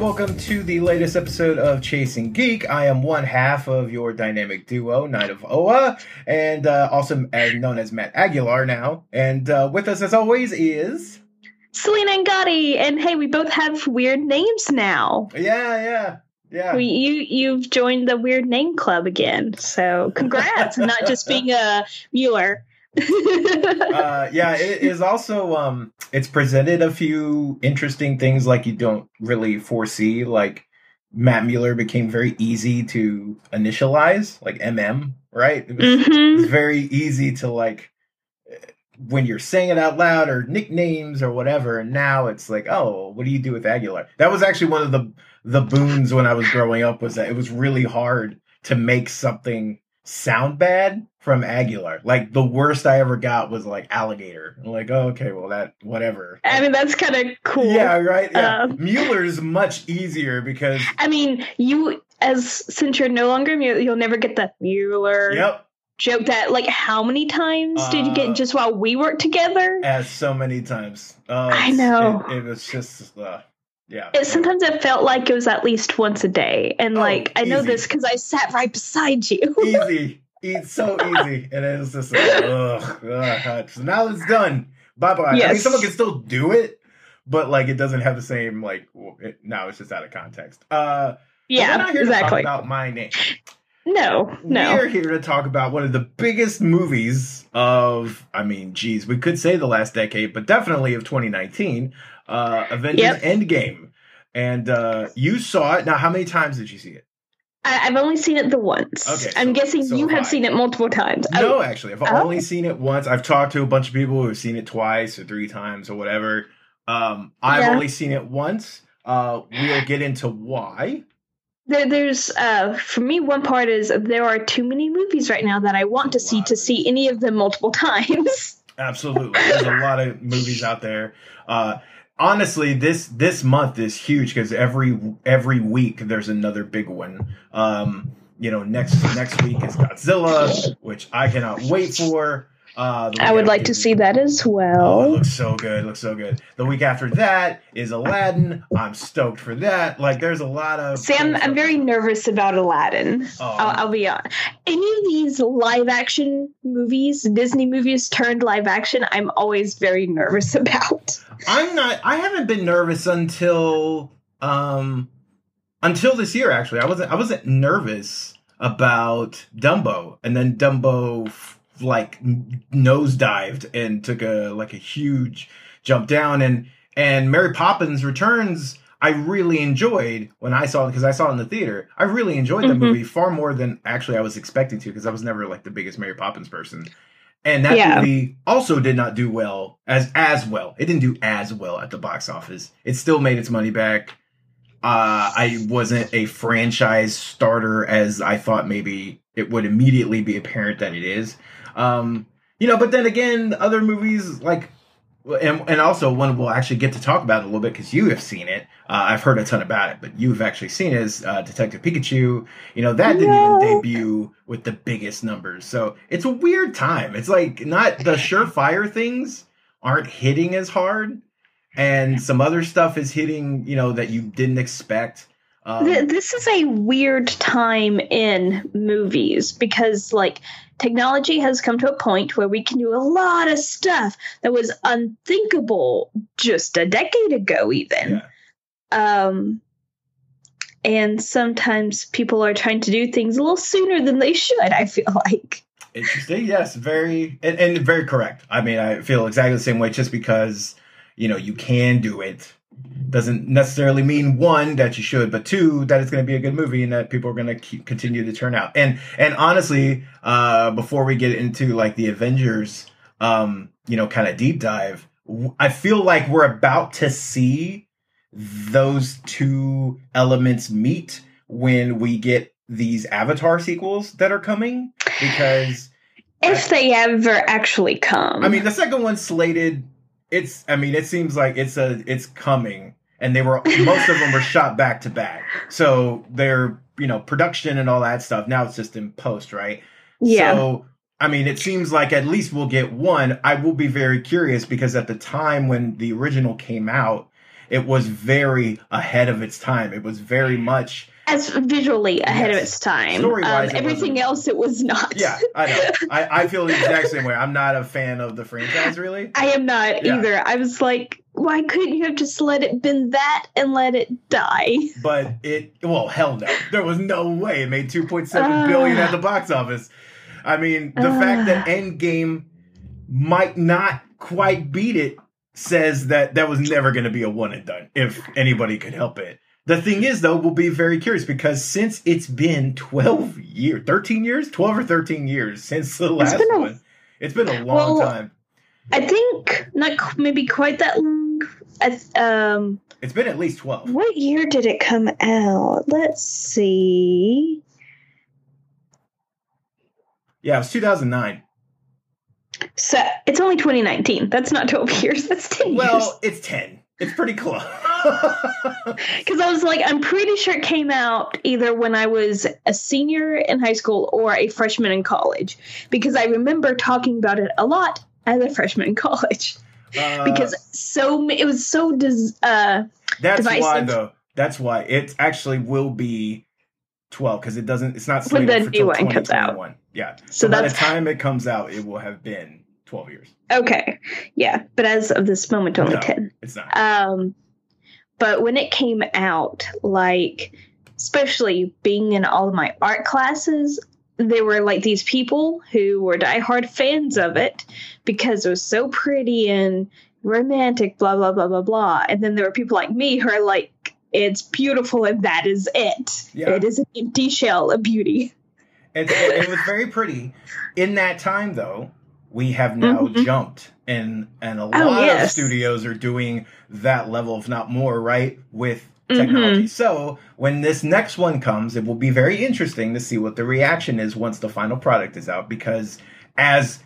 and welcome to the latest episode of Chasing Geek. I am one half of your dynamic duo, Knight of Oa, and uh, also known as Matt Aguilar now. And uh, with us, as always, is Selina Angotti. And hey, we both have weird names now. yeah, yeah, yeah. We, you you've joined the weird name club again. So congrats, not just being a Mueller. uh, yeah, it is also um, it's presented a few interesting things like you don't really foresee. Like Matt Mueller became very easy to initialize, like MM, right? It was, it Mhm. was very easy to like when you're saying it out loud or nicknames or whatever. And now it's like, oh, what do you do with Aguilar? That was actually one of the the boons when I was growing up was that it was really hard to make something sound bad from Aguilar. Like the worst I ever got was like alligator. I'm like, oh, okay, well that whatever. I mean, that's kind of cool. Yeah, right. Yeah, Um, Mueller's much easier because I mean, you as since you're no longer Mueller, you'll never get the Mueller yep, joke. That like, how many times did you Uh, get just while we worked together? as so many times. Oh, I know. It, it was just uh, yeah. It, sometimes it felt like it was at least once a day, and Oh, like I know this because I sat right beside you. easy. It's so easy. And it was just like, ugh, ugh. So now it's done. Bye bye. I mean, someone can still do it, but like it doesn't have the same, like, it, now it's just out of context. Uh, but we're not here exactly. to talk about my name. no, no. We're here to talk about one of the biggest movies of, I mean, geez, we could say the last decade, but definitely of 2019, uh, Avengers Yep. Endgame. And uh, you saw it. Now, how many times did you see it? I, I've only seen it the once. Okay, I'm so- guessing so you have have I. seen it multiple times. No, actually, I've Oh. only seen it once. I've talked to a bunch of people who've seen it twice or three times or whatever. Um, I've Yeah. only seen it once. Uh, we'll get into why. there, there's uh, for me one part is there are too many movies right now that I want to see to see any of them multiple times. Absolutely, there's a lot of movies out there. Uh, honestly, this this month is huge because every every week there's another big one. Um, you know, next next week is Godzilla, which I cannot wait for. Uh, I would like to see that as well. Oh, it looks so good. Looks so good. The week after that is Aladdin. I'm stoked for that. Like, there's a lot of. See, I'm, I'm very nervous about Aladdin. Oh, I'll, I'll be on. Any of these live action movies, Disney movies turned live action, I'm always very nervous about. I'm not. I haven't been nervous until um until this year. Actually, I wasn't. I wasn't nervous about Dumbo, and then Dumbo like nosedived and took a like a huge jump down, and and Mary Poppins Returns. I really enjoyed when I saw it because I saw it in the theater. I really enjoyed that Mhm. movie far more than actually I was expecting to because I was never like the biggest Mary Poppins person. And that Yeah. movie also did not do well as as well. It didn't do as well at the box office. It still made its money back. Uh, I wasn't a franchise starter as I thought maybe it would immediately be apparent that it is. Um, you know, but then again, other movies like and, and also one we'll actually get to talk about a little bit because you have seen it. Uh, I've heard a ton about it, but you've actually seen it as uh, Detective Pikachu. You know that didn't No. even debut with the biggest numbers, so it's a weird time. It's like not the surefire things aren't hitting as hard, and some other stuff is hitting. You know that you didn't expect. Um, Th- this is a weird time in movies because like technology has come to a point where we can do a lot of stuff that was unthinkable just a decade ago even yeah. um and sometimes people are trying to do things a little sooner than they should i feel like Interesting. Yes, very and, and very correct. I mean, I feel exactly the same way. Just because you know you can do it doesn't necessarily mean one that you should, but two that it's going to be a good movie and that people are going to keep continue to turn out. And and honestly, uh, before we get into like the Avengers, um, you know, kind of deep dive, I feel like we're about to see those two elements meet when we get these Avatar sequels that are coming because if they ever actually come I mean the second one's slated it's I mean it seems like it's a it's coming and they were most of them were shot back to back. So they're, you know, production and all that stuff. Now it's just in post, right? yeah So I mean, it seems like at least we'll get one. I will be very curious because at the time when the original came out, it was very ahead of its time. It was very much as visually ahead Yes. of its time. Story-wise, um, it everything else, it was not. yeah. I know. I, I feel the exact same way. I'm not a fan of the franchise really. I am not Yeah. either. I was like, why couldn't you have just let it been that and let it die? but it well hell no there was no way it made 2.7 billion at the box office i mean the fact that endgame might not quite beat it says that that was never going to be a one and done if anybody could help it the thing is though we'll be very curious because since it's been 12 years 13 years 12 or 13 years since the last been a- one it's been a long Well, time I think not maybe quite that long. Um, it's been at least 12 what year did it come out? Let's see. yeah it was 2009 So it's only 2019. That's not 12 years. That's 10 years. well it's 10 it's pretty close Because I was like, I'm pretty sure it came out either when I was a senior in high school or a freshman in college. Because I remember talking about it a lot as a freshman in college. Uh, Because so it was so dis- uh that's why though. That's why it actually will be twelve because it doesn't. It's not When the new one comes out. 2021. Yeah. So, So by the time it comes out, it will have been twelve years. okay. Yeah, but as of this moment only No. 10. It's not. Um but when it came out like especially being in all of my art classes there were like these people who were diehard fans of it because it was so pretty and romantic, blah blah blah blah blah. And then there were people like me who are like, it's beautiful and that is it. Yeah. It is an empty shell of beauty. It, it was very pretty. In that time, though, we have now Mhm. jumped, and and a lot Oh, of studios are doing that level, if not more, right with technology. Mm-hmm. So when this next one comes, it will be very interesting to see what the reaction is once the final product is out, because as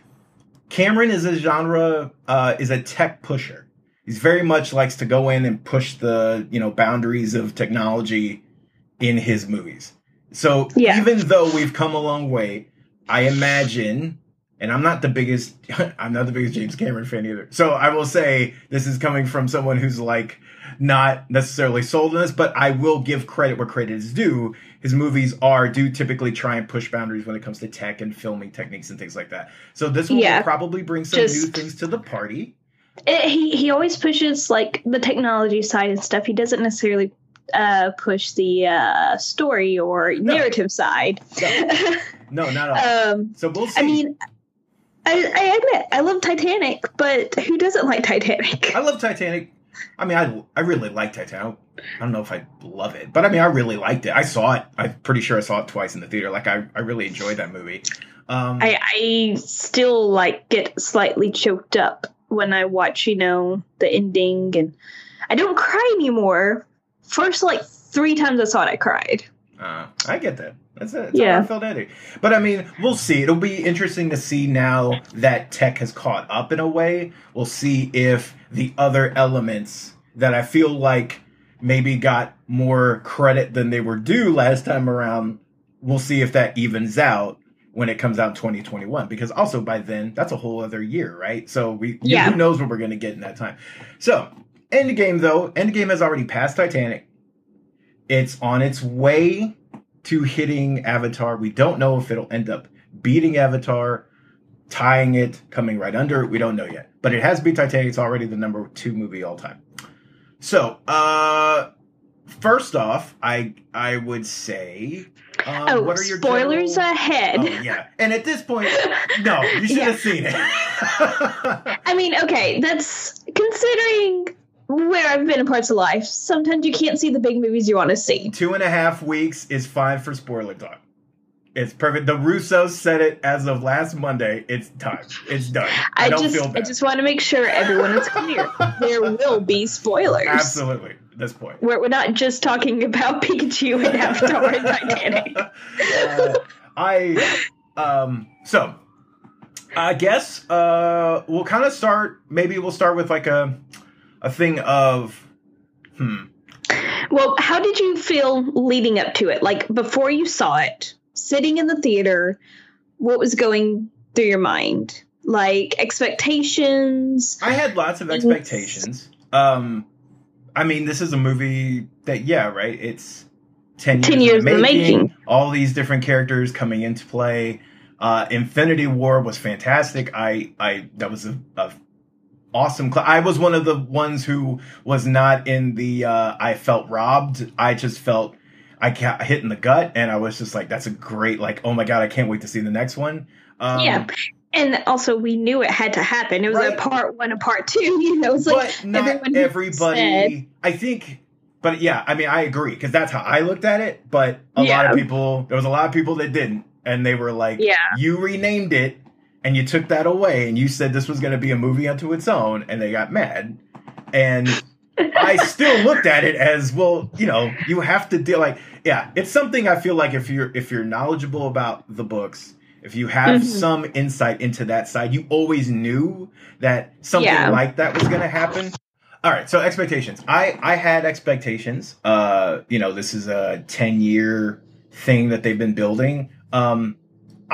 Cameron is a genre, uh, is a tech pusher. He's very much likes to go in and push the you know boundaries of technology in his movies. So Yeah. even though we've come a long way, I imagine, and I'm not the biggest, I'm not the biggest James Cameron fan either. So I will say this is coming from someone who's like not necessarily sold on this, but I will give credit where credit is due. His movies are do typically try and push boundaries when it comes to tech and filming techniques and things like that. So this one Yeah. will probably bring some new things to the party. It, he he always pushes like the technology side and stuff. He doesn't necessarily uh, push the uh, story or narrative side. No, not at all. um, so we'll see. I mean, I, I admit I love Titanic, but who doesn't like Titanic? I love Titanic. I mean, I I really like Titanic. I don't know if I love it, but I mean, I really liked it. I saw it. I'm pretty sure I saw it twice in the theater. Like, I, I really enjoyed that movie. Um, I, I still like get slightly choked up when I watch, you know, the ending, and I don't cry anymore. First, like three times I saw it, I cried. Uh, I get that. That's a, it's Yeah. a heartfelt ending. But I mean, we'll see. It'll be interesting to see now that tech has caught up in a way. We'll see if the other elements that I feel like maybe got more credit than they were due last time around. We'll see if that evens out when it comes out in 2021 because also by then that's a whole other year right so we Yeah. who knows what we're going to get in that time so endgame though endgame has already passed titanic it's on its way to hitting avatar we don't know if it'll end up beating avatar tying it coming right under it we don't know yet but it has beat titanic it's already the number two movie all time so uh first off i i would say um, oh, what are your spoilers general- ahead. Oh yeah, and at this point, no, you should Yeah. have seen it. I mean, okay, that's considering where I've been in parts of life. Sometimes you can't see the big movies you want to see. Two and a half weeks is fine for spoiler talk. It's perfect. The Russos said it as of last Monday. It's time. It's done. I, I, don't just, feel I just want to make sure everyone is clear. there will be spoilers. Absolutely, at this point. We're, we're not just talking about Pikachu and Avatar and Titanic. Uh, I um so I guess uh we'll kind of start maybe we'll start with like a a thing of hmm Well, how did you feel leading up to it? Like before you saw it, sitting in the theater, what was going through your mind? Like expectations? I had lots of expectations. Um, I mean, this is a movie that, yeah, right? It's 10 years, 10 years in the making. All these different characters coming into play. Uh, Infinity War was fantastic. I, I, that was a, a awesome. Cl- I was one of the ones who was not in the, uh, I felt robbed. I just felt I got hit in the gut and I was just like, that's a great, like, oh my God, I can't wait to see the next one. Um, yeah. And also, we knew it had to happen. It was right. a part one, a part two. You know, it's like but not everybody. Said, I think, but yeah, I mean, I agree because that's how I looked at it. But a yeah. lot of people, there was a lot of people that didn't, and they were like, "Yeah, you renamed it, and you took that away, and you said this was going to be a movie unto its own," and they got mad. And I still looked at it as well. You know, you have to deal like, yeah, it's something I feel like if you're if you're knowledgeable about the books if you have mm-hmm. some insight into that side, you always knew that something yeah. like that was going to happen. All right, so expectations. I I had expectations. Uh, you know, this is a 10 year thing that they've been building. Um,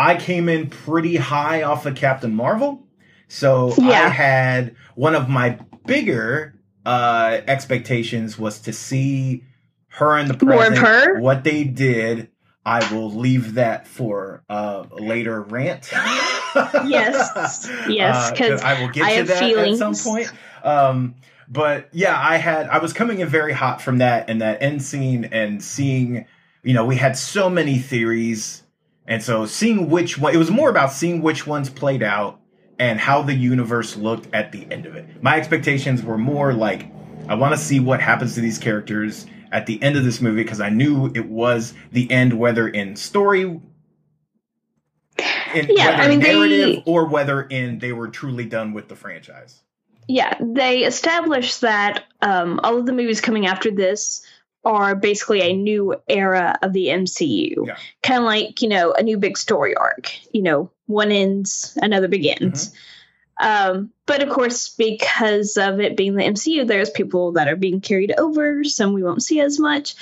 I came in pretty high off of Captain Marvel. So yeah. I had one of my bigger uh expectations was to see her in the present, what they did I will leave that for uh, a later rant. yes, yes, because uh, I will get I to that feelings. at some point. Um, but yeah, I had I was coming in very hot from that and that end scene and seeing, you know, we had so many theories, and so seeing which one it was more about seeing which ones played out and how the universe looked at the end of it. My expectations were more like I want to see what happens to these characters at the end of this movie because I knew it was the end, whether in story, in yeah, I mean, narrative, they, or whether in they were truly done with the franchise. Yeah, they established that um, all of the movies coming after this are basically a new era of the MCU. Yeah. Kind of like, you know, a new big story arc. You know, one ends, another begins. Mm-hmm. Um, but of course, because of it being the MCU, there's people that are being carried over. Some we won't see as much.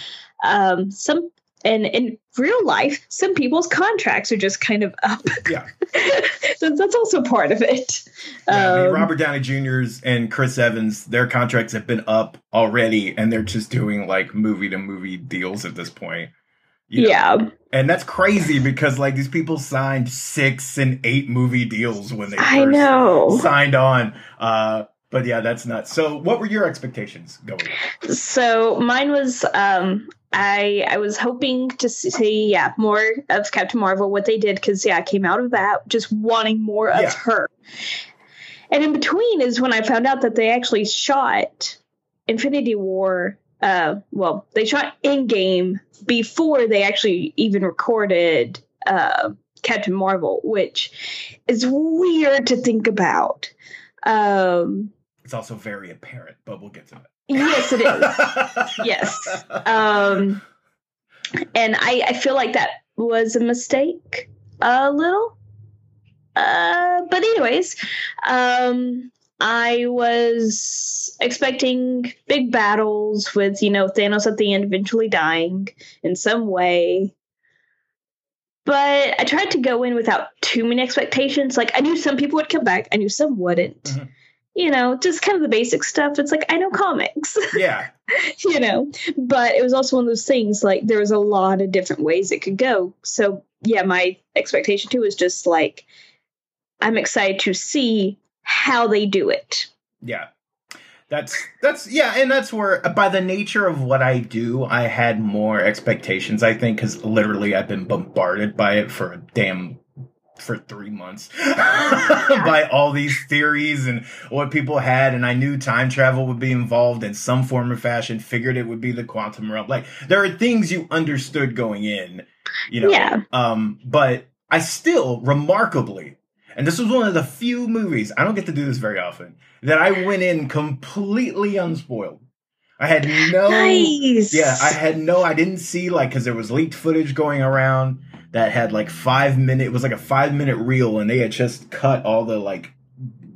Um, some and in real life, some people's contracts are just kind of up. Yeah, so that's also part of it. Yeah, um, I mean, um, Robert Downey Jr.'s and Chris Evans, their contracts have been up already, and they're just doing like movie to movie deals at this point. You know? Yeah. And that's crazy because like these people signed six and eight movie deals when they I know signed on. Uh, but yeah, that's nuts. So what were your expectations going? So mine was um I I was hoping to see yeah more of Captain Marvel what they did because yeah I came out of that just wanting more of yeah. her. And in between is when I found out that they actually shot Infinity War uh, well, they shot Endgame before they actually even recorded uh, Captain Marvel, which is weird to think about. Um, it's also very apparent, but we'll get to it. Yes, it is. yes. Um, and I, I feel like that was a mistake a little. Uh, but anyways, um, I was expecting big battles with, you know, Thanos at the end eventually dying in some way. But I tried to go in without too many expectations. Like, I knew some people would come back, I knew some wouldn't. Mm-hmm. You know, just kind of the basic stuff. It's like, I know comics. Yeah. you know, but it was also one of those things like there was a lot of different ways it could go. So, yeah, my expectation too is just like, I'm excited to see how they do it. Yeah. That's that's yeah, and that's where by the nature of what I do, I had more expectations. I think because literally I've been bombarded by it for a damn for three months by all these theories and what people had, and I knew time travel would be involved in some form or fashion. Figured it would be the quantum realm. Like there are things you understood going in, you know. Yeah. Um, but I still remarkably and this was one of the few movies, I don't get to do this very often, that I went in completely unspoiled. I had no. Nice. Yeah, I had no. I didn't see like because there was leaked footage going around that had like five minute. It was like a five minute reel, and they had just cut all the like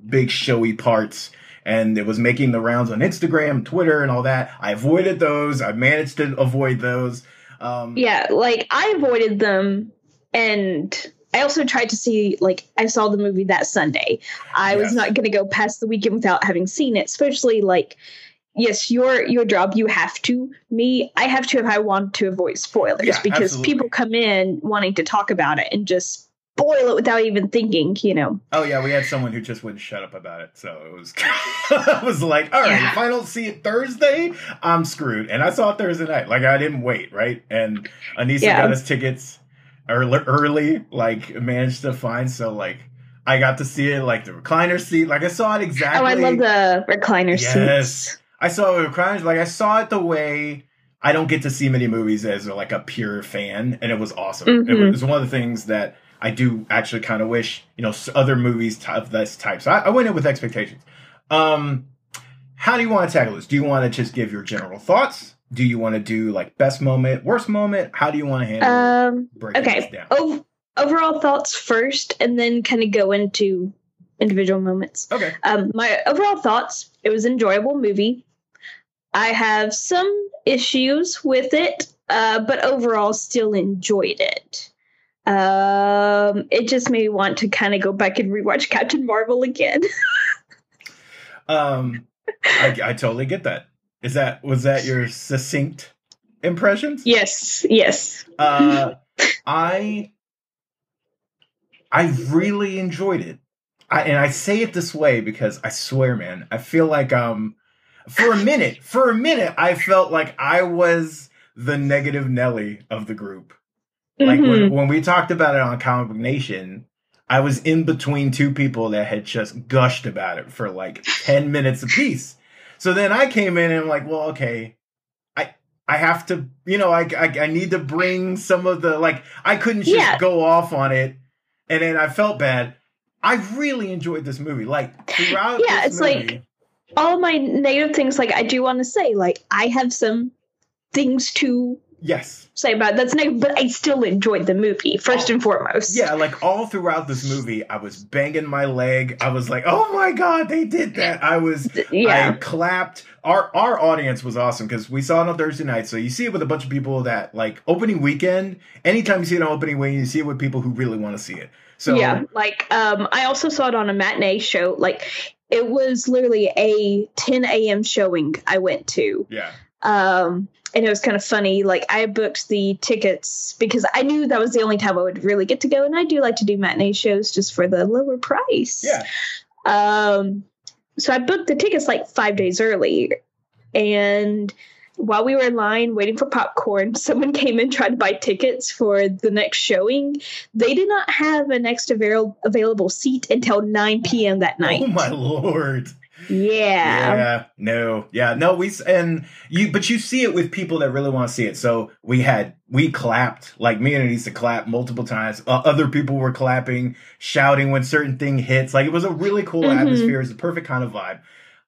big showy parts, and it was making the rounds on Instagram, Twitter, and all that. I avoided those. I managed to avoid those. Um, yeah, like I avoided them, and I also tried to see like I saw the movie that Sunday. I yes. was not going to go past the weekend without having seen it, especially like yes, your your job you have to. Me, I have to if I want to avoid spoilers Yeah, because absolutely. people come in wanting to talk about it and just spoil it without even thinking. You know. Oh yeah, we had someone who just wouldn't shut up about it, so it was. I was like, all right, Yeah. if I don't see it Thursday, I'm screwed. And I saw it Thursday night. Like I didn't wait, right? And Anissa Yeah. got us tickets early, early, like managed to find. So like, I got to see it like the recliner seat. Like I saw it exactly. Oh, I love the recliner Yes. seats. I saw it with recliners. Like I saw it the way I don't get to see many movies as like a pure fan, and it was awesome. It Mhm. was one of the things that I do actually kind of wish you know other movies of this type. So I, I went in with expectations. Um, how do you want to tackle this? Do you want to just give your general thoughts? Do you want to do like best moment, worst moment? How do you want to handle Um. breaking Okay. this down? Ov- overall thoughts first, and then kind of go into individual moments. Okay. Um, my overall thoughts: it was an enjoyable movie. I have some issues with it, uh, but overall, still enjoyed it. Um, it just made me want to kind of go back and rewatch Captain Marvel again. Um, I, I totally get that. Is that was that your succinct impressions? yes, yes. Uh, I I really enjoyed it. I, and I say it this way because I swear, man, I feel like um for a minute, for a minute, I felt like I was the negative Nelly of the group. Like when, Mhm. when we talked about it on Comic Book Nation, I was in between two people that had just gushed about it for like 10 minutes apiece. So then I came in and I'm like, well, okay, I I have to, you know, I, I, I need to bring some of the, like, I couldn't just Yeah. go off on it. And then I felt bad. I really enjoyed this movie. Like, throughout Yeah, it's like- movie, All my negative things, like I do want to say, like I have some things to yes. say about it. that's negative, but I still enjoyed the movie first and foremost. Yeah, like all throughout this movie, I was banging my leg. I was like, "Oh my god, they did that!" I was, I yeah, clapped. Our our audience was awesome because we saw it on Thursday night. So you see it with a bunch of people that like opening weekend. Anytime you see it on opening weekend, you see it with people who really want to see it. So yeah. Like um, I also saw it on a matinee show. Like it was literally a 10 a.m. showing I went to. yeah, Um, and it was kind of funny. Like I booked the tickets because I knew that was the only time I would really get to go, and I do like to do matinee shows just for the lower price. yeah, Um, so I booked the tickets like five days early, and while we were in line waiting for popcorn, someone came and tried to buy tickets for the next showing. They did not have a next avail- available seat until 9 p.m. that night. Oh my lord. yeah. Yeah, no, yeah, no. We and you, but you see it with people that really want to see it. So we had we clapped like me and Anissa clapped multiple times. Uh, other people were clapping, shouting when certain thing hits. Like it was a really cool Mhm. atmosphere. It's a perfect kind of vibe.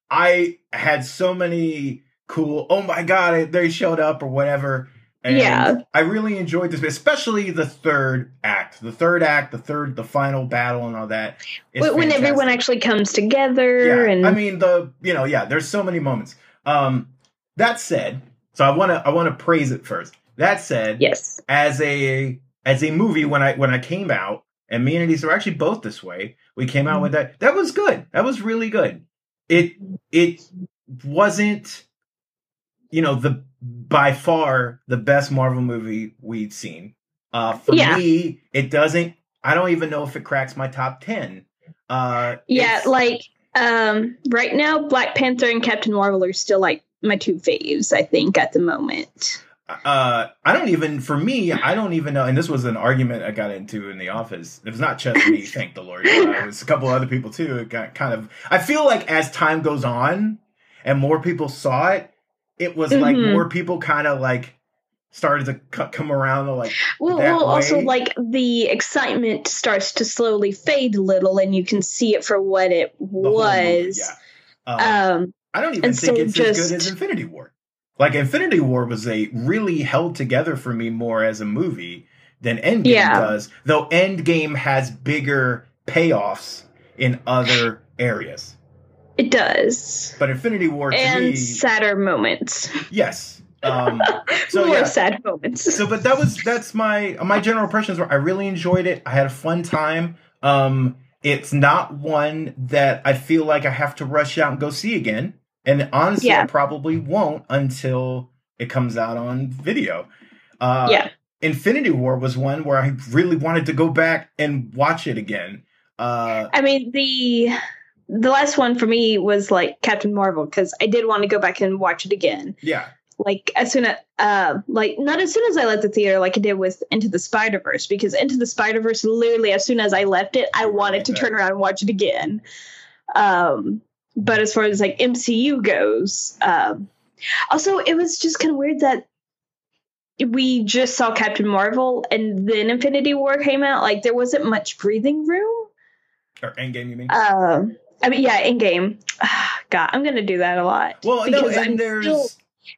I had so many cool. Oh my god, they showed up or whatever. And Yeah. I really enjoyed this, especially the third act. The third act, the third, the final battle, and all that. When, when everyone actually comes together Yeah, and I mean the you know yeah, there's so many moments. Um, that said, so I want to I want to praise it first. That said, yes. as a as a movie when I when I came out, and me and Anissa were actually both this way. We came out with that. That was good. That was really good. It it wasn't you know the by far the best Marvel movie we'd seen. Uh, for Yeah. me, it doesn't. I don't even know if it cracks my top ten. Uh, Yeah, like um right now Black Panther and Captain Marvel are still like my two faves, I think, at the moment. uh i don't even for me i don't even know and this was an argument i got into in the office it was not just me thank the lord uh, it was a couple other people too it got kind of i feel like as time goes on and more people saw it it was like Mhm. more people kind of like started to come around to like Well, well also like the excitement starts to slowly fade a little and you can see it for what it the movie, was. yeah um, Um i don't even think so it's as good as infinity war like infinity war was a really held together for me more as a movie than endgame Yeah. does though endgame has bigger payoffs in other areas it does. but infinity war to And me sadder moments. yes um So, More yeah. sad moments. so but that was that's my my general impressions were i really enjoyed it i had a fun time um it's not one that i feel like i have to rush out and go see again And honestly, Yeah. I probably won't until it comes out on video. Uh, yeah. Infinity War was one where I really wanted to go back and watch it again. Uh, I mean the the last one for me was like Captain Marvel because I did want to go back and watch it again. yeah, Like as soon as uh like not as soon as I left the theater like I did with Into the Spider Verse because Into the Spider Verse literally as soon as I left it I wanted right to turn around and watch it again. Um, but as far as like MCU goes, um, also it was just kind of weird that we just saw Captain Marvel and then Infinity War came out. Like there wasn't much breathing room. or Endgame, you mean? Um, I mean, yeah, in game. God, I'm gonna do that a lot. well, no, because and I'm there's still-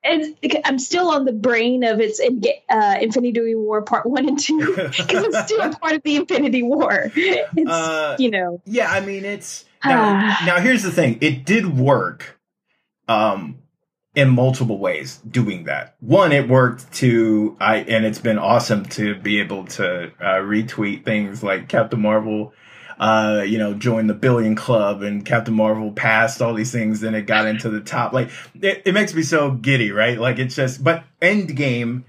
it's, I'm still on the brain of its in, uh, Infinity War Part One and Two because I'm still a part of the Infinity War. It's uh, you know, yeah. I mean, it's now. now here's the thing: it did work, um, in multiple ways. Doing that, one, it worked to I, and it's been awesome to be able to uh, retweet things like Captain Marvel. Uh, you know, join the billion club and Captain Marvel passed all these things, then it got into the top. Like it, it makes me so giddy, right? Like it's just, but Endgame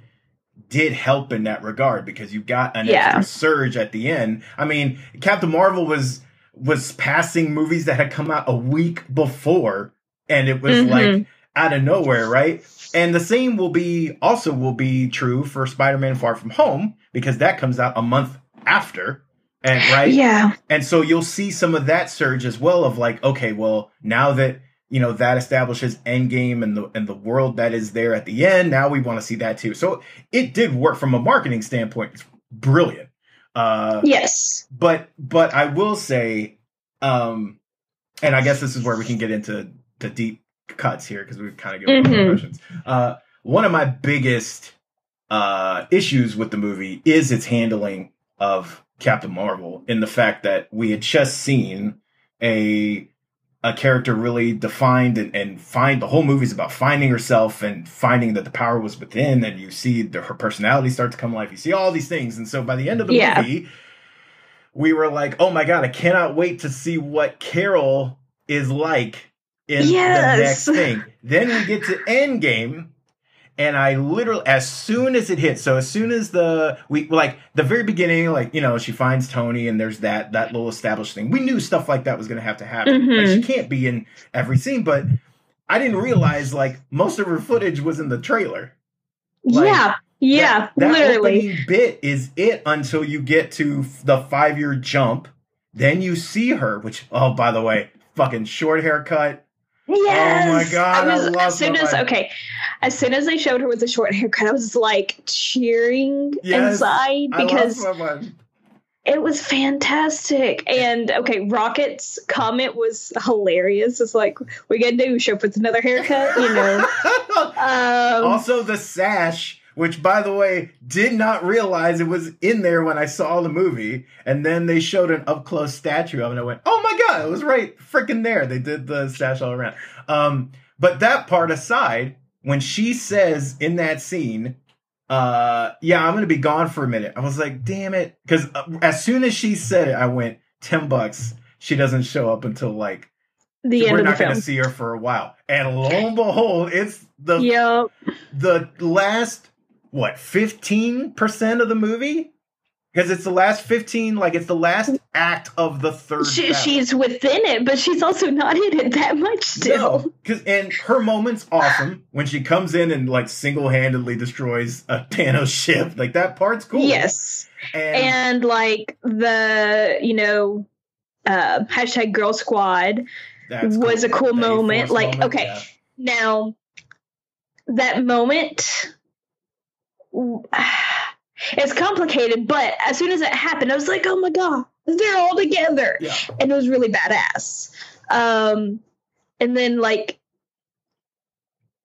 did help in that regard because you got an Yeah. extra surge at the end. I mean, Captain Marvel was was passing movies that had come out a week before, and it was Mhm. like out of nowhere, right? And the same will be also will be true for Spider-Man Far From Home because that comes out a month after. And right? yeah, And so you'll see some of that surge as well of like, okay, well, now that you know that establishes Endgame and the and the world that is there at the end, now we want to see that too. So it did work from a marketing standpoint. It's brilliant. Uh yes, but but I will say, um and I guess this is where we can get into the deep cuts here because we've kind of given Mhm. impressions. Uh one of my biggest uh issues with the movie is its handling of Captain Marvel in the fact that we had just seen a a character really defined and, and find the whole movie's about finding herself and finding that the power was within and you see the, her personality start to come alive you see all these things and so by the end of the Yeah. movie we were like oh my god i cannot wait to see what carol is like in Yes. the next thing then we get to endgame and I literally, as soon as it hits, so as soon as the we like the very beginning, like you know, she finds Tony, and there's that that little established thing. We knew stuff like that was going to have to happen. Like she mm-hmm. can't be in every scene, but I didn't realize like most of her footage was in the trailer. Like, yeah, yeah, That, that literally. bit is it until you get to the five year jump. Then you see her, which oh by the way, fucking short haircut. Yes. Oh my God, I was, love as soon as okay, as soon as they showed her with the short haircut, I was like cheering Yes, inside because it was fantastic. And okay, Rocket's comment was hilarious. It's like, we gonna do show up with another haircut, you know. Um, also, the sash, which by the way, did not realize it was in there when I saw the movie, and then they showed an up close statue of it, and I went, "Oh my god, it was right freaking there." They did the sash all around. Um, but that part aside, when she says in that scene, uh, "Yeah, I'm gonna be gone for a minute," I was like, "Damn it!" Because uh, as soon as she said it, I went, 10 bucks." She doesn't show up until like the we're end of the day. We're not going to see her for a while. And lo and behold, it's the Yep. the last what 15% of the movie because it's the last 15 like it's the last act of the third She, she's within it, but she's also not in it that much still. no, cuz and her moment's awesome when she comes in and like single-handedly destroys a Thanos ship. Like that part's cool. Yes. And, and like the you know uh hashtag girl squad was a cool moment. Like, moment, okay. yeah. now that moment it's complicated but as soon as it happened i was like oh my god they're all together Yeah. and it was really badass um and then like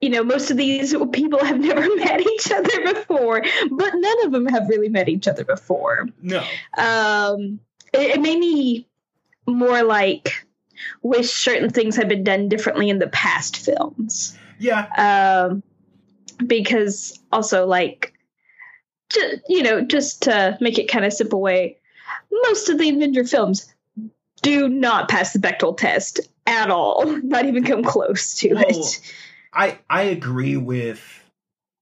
you know most of these people have never met each other before but none of them have really met each other before No. um it, it made me more like wish certain things had been done differently in the past films Yeah. um because also like ju- you know just to make it kind of simple way most of the avenger films do not pass the Bechdel test at all. Not even come close to Well, it. I I agree with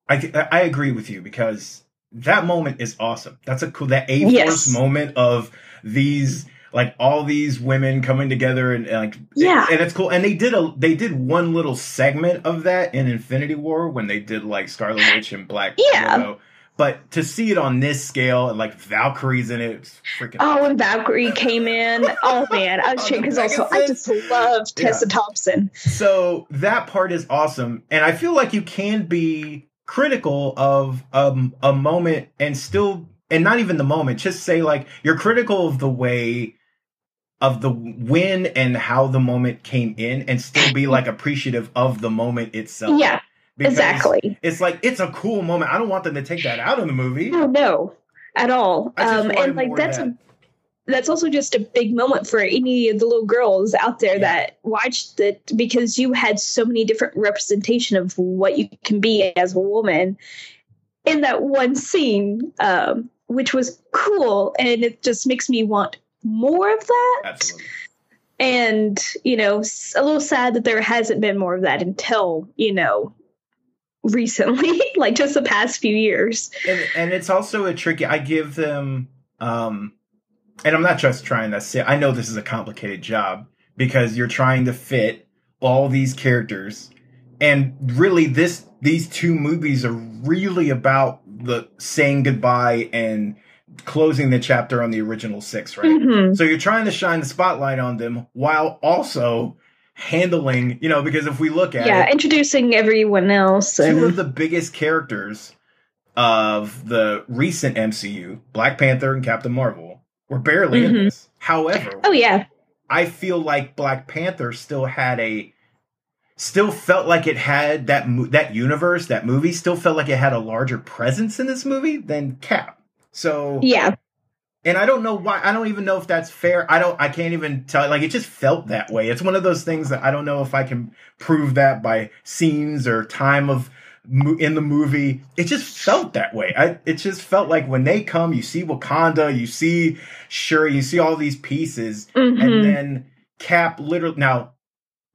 I I agree with you because that moment is awesome. That's a cool that A Force Yes. moment of these like all these women coming together and, and, like Yeah. and it's cool. And they did a they did one little segment of that in Infinity War when they did like Scarlet Witch and Black Yeah. Widow. But to see it on this scale and like Valkyrie's in it, it's freaking Oh, and Valkyrie came in. Oh man, I was cheering because also I just love Yeah. Tessa Thompson. So that part is awesome, and I feel like you can be critical of um, a moment and still, and not even the moment. Just say like you're critical of the way of the when and how the moment came in, and still be like appreciative of the moment itself. Yeah, Because exactly. It's like it's a cool moment. I don't want them to take that out of the movie. No, no, at all. Um, and like that's of a that's also just a big moment for any of the little girls out there Yeah. that watched it because you had so many different representation of what you can be as a woman in that one scene, um, which was cool, and it just makes me want more of that. Absolutely. And you know, a little sad that there hasn't been more of that until you know recently, like just the past few years. and and it's also a tricky i give them um and i'm not just trying to say i know this is a complicated job because you're trying to fit all these characters and really this these two movies are really about the saying goodbye and closing the chapter on the original six right Mhm. so you're trying to shine the spotlight on them while also handling you know because if we look at yeah it introducing everyone else two of the biggest characters of the recent MCU, Black Panther and Captain Marvel, were barely in Mhm. this. However, oh yeah I feel like Black Panther still had a still felt like it had that mo- that universe, that movie still felt like it had a larger presence in this movie than Cap. So yeah and I don't know why. I don't even know if that's fair. I don't. I can't even tell. Like it just felt that way. It's one of those things that I don't know if I can prove that by scenes or time of in the movie. It just felt that way. I. It just felt like when they come, you see Wakanda, you see Shuri, you see all these pieces, Mhm. and then Cap literally. Now,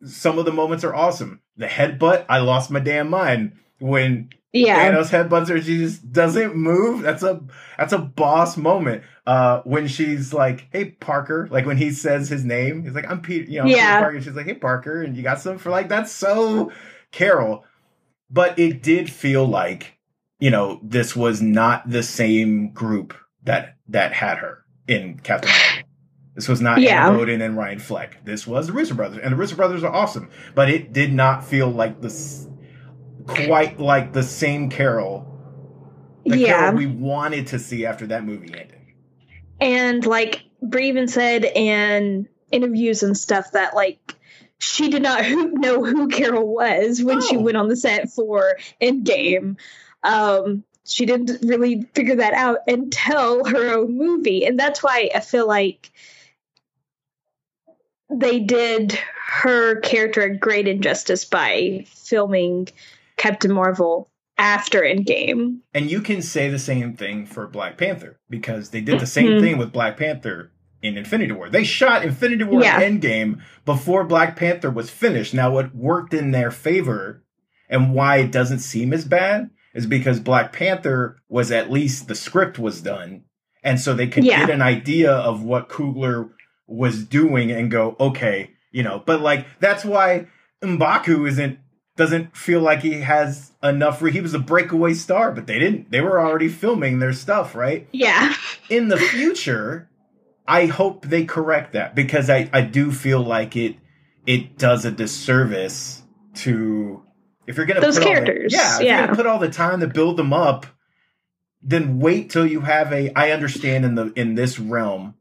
some of the moments are awesome. The headbutt, I lost my damn mind when yeah Thanos headbutts her. She just doesn't move. That's a that's a boss moment. Uh, when she's like, "Hey Parker," like when he says his name, he's like, "I'm Peter," you know, Yeah. Parker. She's like, "Hey Parker," and you got some for like that's so Carol. But it did feel like, you know, this was not the same group that that had her in Captain Marvel. This was not Yeah. Anna Boden and Ryan Fleck. This was the Russo brothers, and the Russo brothers are awesome. But it did not feel like this quite like the same Carol. The yeah Carol we wanted to see after that movie ended. And like Brie even said in interviews and stuff that like she did not who, know who Carol was when she Oh. went on the set for Endgame. Um, she didn't really figure that out until her own movie, and that's why I feel like they did her character a great injustice by filming Captain Marvel after Endgame. And you can say the same thing for Black Panther because they did the same Mhm. thing with Black Panther in Infinity War. They shot Infinity War Yeah. Endgame before Black Panther was finished. Now, what worked in their favor and why it doesn't seem as bad is because Black Panther was at least the script was done. And so they could Yeah. get an idea of what Coogler was doing and go, okay, you know, but like that's why Mbaku isn't doesn't feel like he has enough. Re- he was a breakaway star, but they didn't. They were already filming their stuff, right? Yeah. In the future, I hope they correct that because I I do feel like it it does a disservice to if you're gonna Those put all the- characters, yeah, if you're yeah. gonna put all the time to build them up, then wait till you have a. I understand in the in this realm,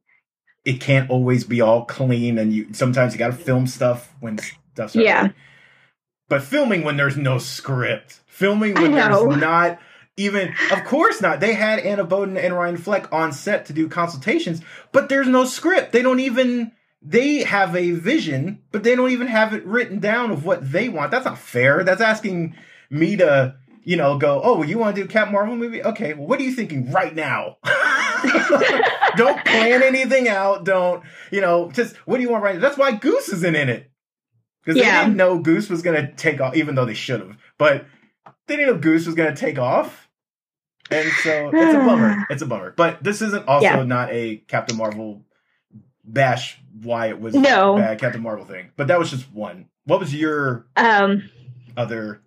it can't always be all clean, and you sometimes you got to film stuff when stuff's Yeah. But filming when there's no script, filming when there's not even, of course not. They had Anna Boden and Ryan Fleck on set to do consultations, but there's no script. They don't even. They have a vision, but they don't even have it written down of what they want. That's not fair. That's asking me to, you know, go, oh, you want to do Cap Marvel movie? Okay, well, what are you thinking right now? don't plan anything out. Don't, you know, just what do you want right now? That's why Goose isn't in it. Because Yeah. they didn't know Goose was gonna take off, even though they should have. But they didn't know Goose was gonna take off, and so it's a bummer. It's a bummer. But this isn't also Yeah. not a Captain Marvel bash why it was No. bad Captain Marvel thing. But that was just one. What was your Um, other?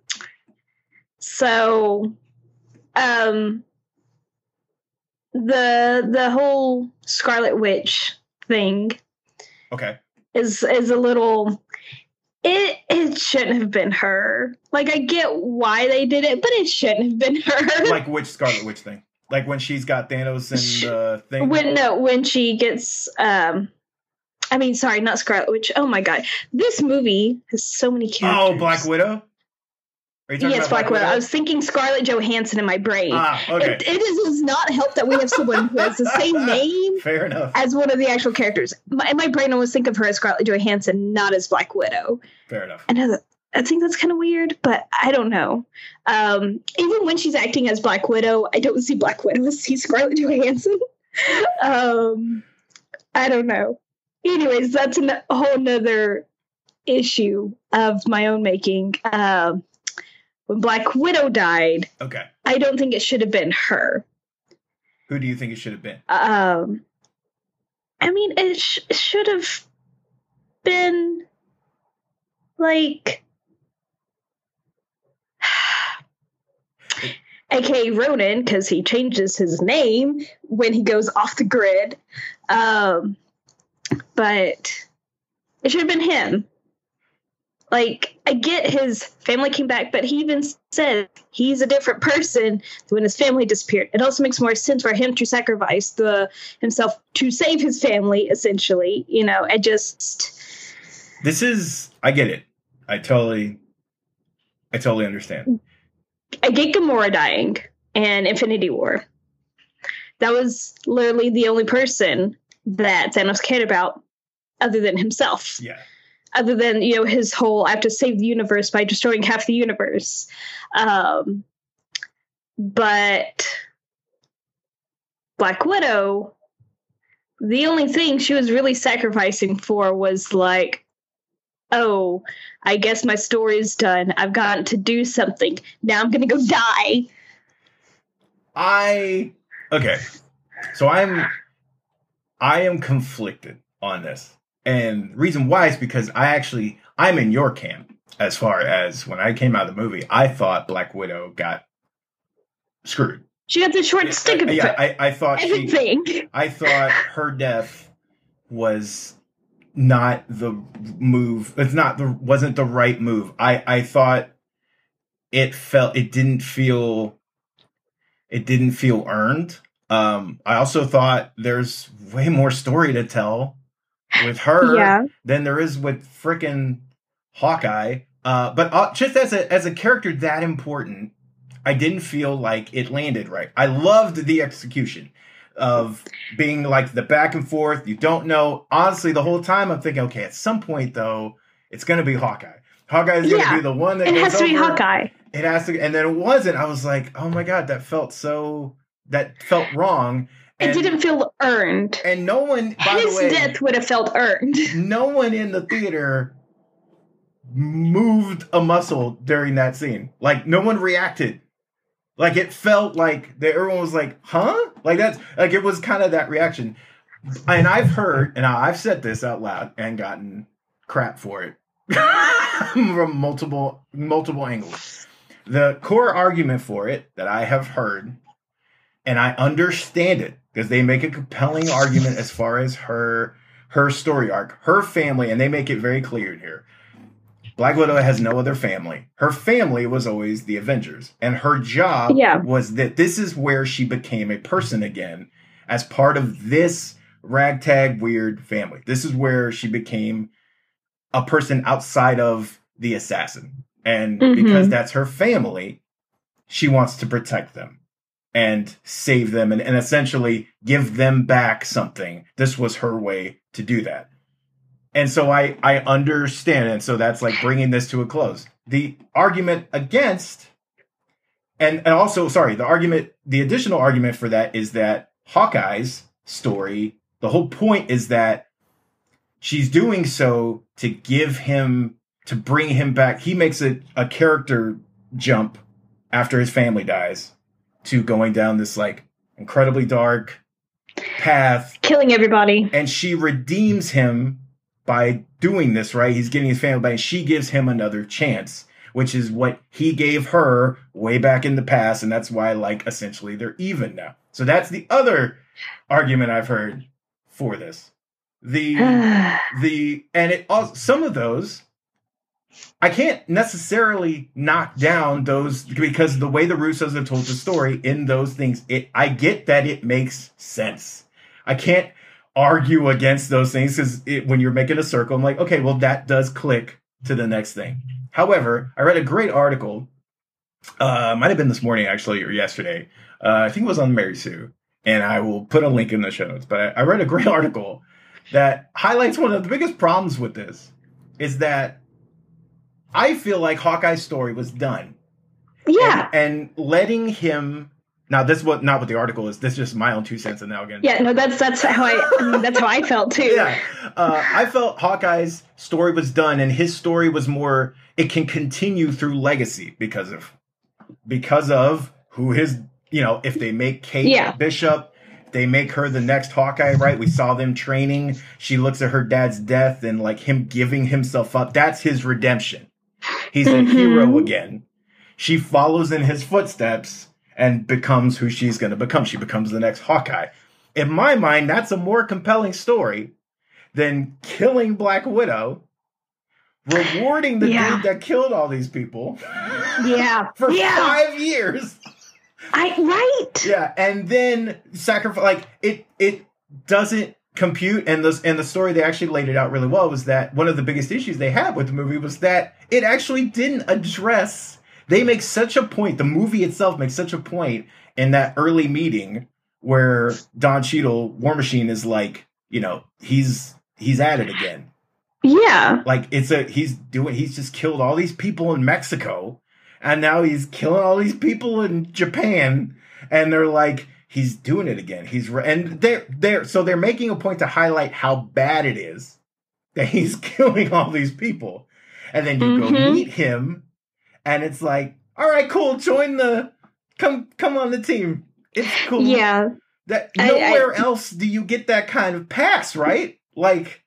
so, um, the the whole Scarlet Witch thing Okay, is is a little. It it shouldn't have been her. Like I get why they did it, but it shouldn't have been her. like which Scarlet Witch thing? Like when she's got Thanos and the thing. when no when she gets um i mean sorry not scarlet witch oh my god this movie has so many characters oh, Black Widow. Are you talking yes black widow i was thinking scarlett johansson in my brain Ah, okay. it, it is, does not help that we have someone who has the same name Fair enough. as one of the actual characters my, in my brain i always think of her as scarlett johansson not as black widow Fair enough. I know I think that's kind of weird, but I don't know. Um, even when she's acting as Black Widow, I don't see Black Widow. I see Scarlett Johansson. um, I don't know. Anyways, that's an- a whole nother issue of my own making. Um, when Black Widow died, Okay. I don't think it should have been her. Who do you think it should have been? Um, I mean, it sh- should have been like, aka Ronin, because he changes his name when he goes off the grid. Um, but it should have been him. Like, I get his family came back, but he even said he's a different person when his family disappeared. It also makes more sense for him to sacrifice the himself to save his family, essentially. You know, I just This is. I get it. I totally. I totally understand. I get Gamora dying and Infinity War. That was literally the only person that Thanos cared about other than himself. Yeah. Other than, you know, his whole I have to save the universe by destroying half the universe. Um but Black Widow, the only thing she was really sacrificing for was like, oh, I guess my story's done. I've gotten to do something. Now I'm gonna go die. I okay. So I'm I am conflicted on this. And reason why is because I actually I'm in your camp as far as when I came out of the movie, I thought Black Widow got screwed. She got the short stick of it. yeah, I, I thought she everything. I thought her death was not the move. It's not the wasn't the right move. I I thought it felt it didn't feel it didn't feel earned. Um I also thought there's way more story to tell with her Yeah. than there is with frickin' Hawkeye. Uh, but uh, just as a as a character that important, I didn't feel like it landed right. I loved the execution of being like the back and forth. You don't know. Honestly, the whole time I'm thinking, okay, at some point though, it's gonna be Hawkeye. Hawkeye is gonna Yeah. be the one that It has to be over. Hawkeye. It has to, and then it wasn't. I was like, oh my god, that felt so. That felt wrong. It didn't feel earned. And no one, by His the way, death would have felt earned. no one in the theater moved a muscle during that scene. Like no one reacted. Like it felt like that everyone was like, "Huh?" Like that's like it was kind of that reaction. And I've heard, and I've said this out loud and gotten crap for it from multiple multiple angles. The core argument for it that I have heard, and I understand it because they make a compelling argument as far as her her story arc, her family, and they make it very clear here. Black Widow has no other family. Her family was always the Avengers, and her job Yeah. was that this is where she became a person again as part of this ragtag weird family. This is where she became a person outside of the assassin. And Mhm. because that's her family, she wants to protect them and save them and, and essentially give them back something. This was her way to do that. And so I, I understand. And so that's like bringing this to a close. The argument against, and, and also, sorry, the argument, the additional argument for that is that Hawkeye's story, the whole point is that she's doing so to give him to bring him back. He makes a, a character jump after his family dies to going down this like incredibly dark path. Killing everybody. and she redeems him by doing this right? He's getting his family back. And she gives him another chance which is what he gave her way back in the past. And that's why like essentially they're even now. So that's the other argument i've heard for this. The the and it also some of those I can't necessarily knock down those because the way the Russos have told the story in those things, it I get that it makes sense. I can't argue against those things because when you're making a circle, I'm like, okay, well that does click to the next thing. However, I read a great article. Uh, might have been this morning actually or yesterday. Uh, I think it was on Mary Sue, and I will put a link in the show notes. But I, I read a great article that highlights one of the biggest problems with this is that I feel like Hawkeye's story was done. yeah. And, and letting him now this is what not what the article is. This is just my own two cents and now again. Yeah, no, that's that's how I, I mean, that's how I felt too. Yeah. Uh, I felt Hawkeye's story was done and his story was more it can continue through legacy because of because of who his you know, if they make Kate Yeah. Bishop, they make her the next Hawkeye, right? We saw them training. She looks at her dad's death and like him giving himself up. That's his redemption. He's a Mhm. hero again. She follows in his footsteps and becomes who she's going to become. She becomes the next Hawkeye. In my mind, that's a more compelling story than killing Black Widow, rewarding the Yeah. dude that killed all these people Yeah. for yeah. five years. I right. Yeah, and then sacrifice like it it doesn't compute and the and the story they actually laid it out really well was that one of the biggest issues they had with the movie was that it actually didn't address they make such a point the movie itself makes such a point in that early meeting where Don Cheadle War Machine is like you know he's he's at it again Yeah. like it's a he's doing he's just killed all these people in Mexico and now he's killing all these people in Japan and they're like he's doing it again he's re- and they're they're so they're making a point to highlight how bad it is that he's killing all these people and then you go Mhm. meet him and it's like all right cool join the come come on the team it's cool Yeah. that I- I- nowhere else do you get that kind of pass right like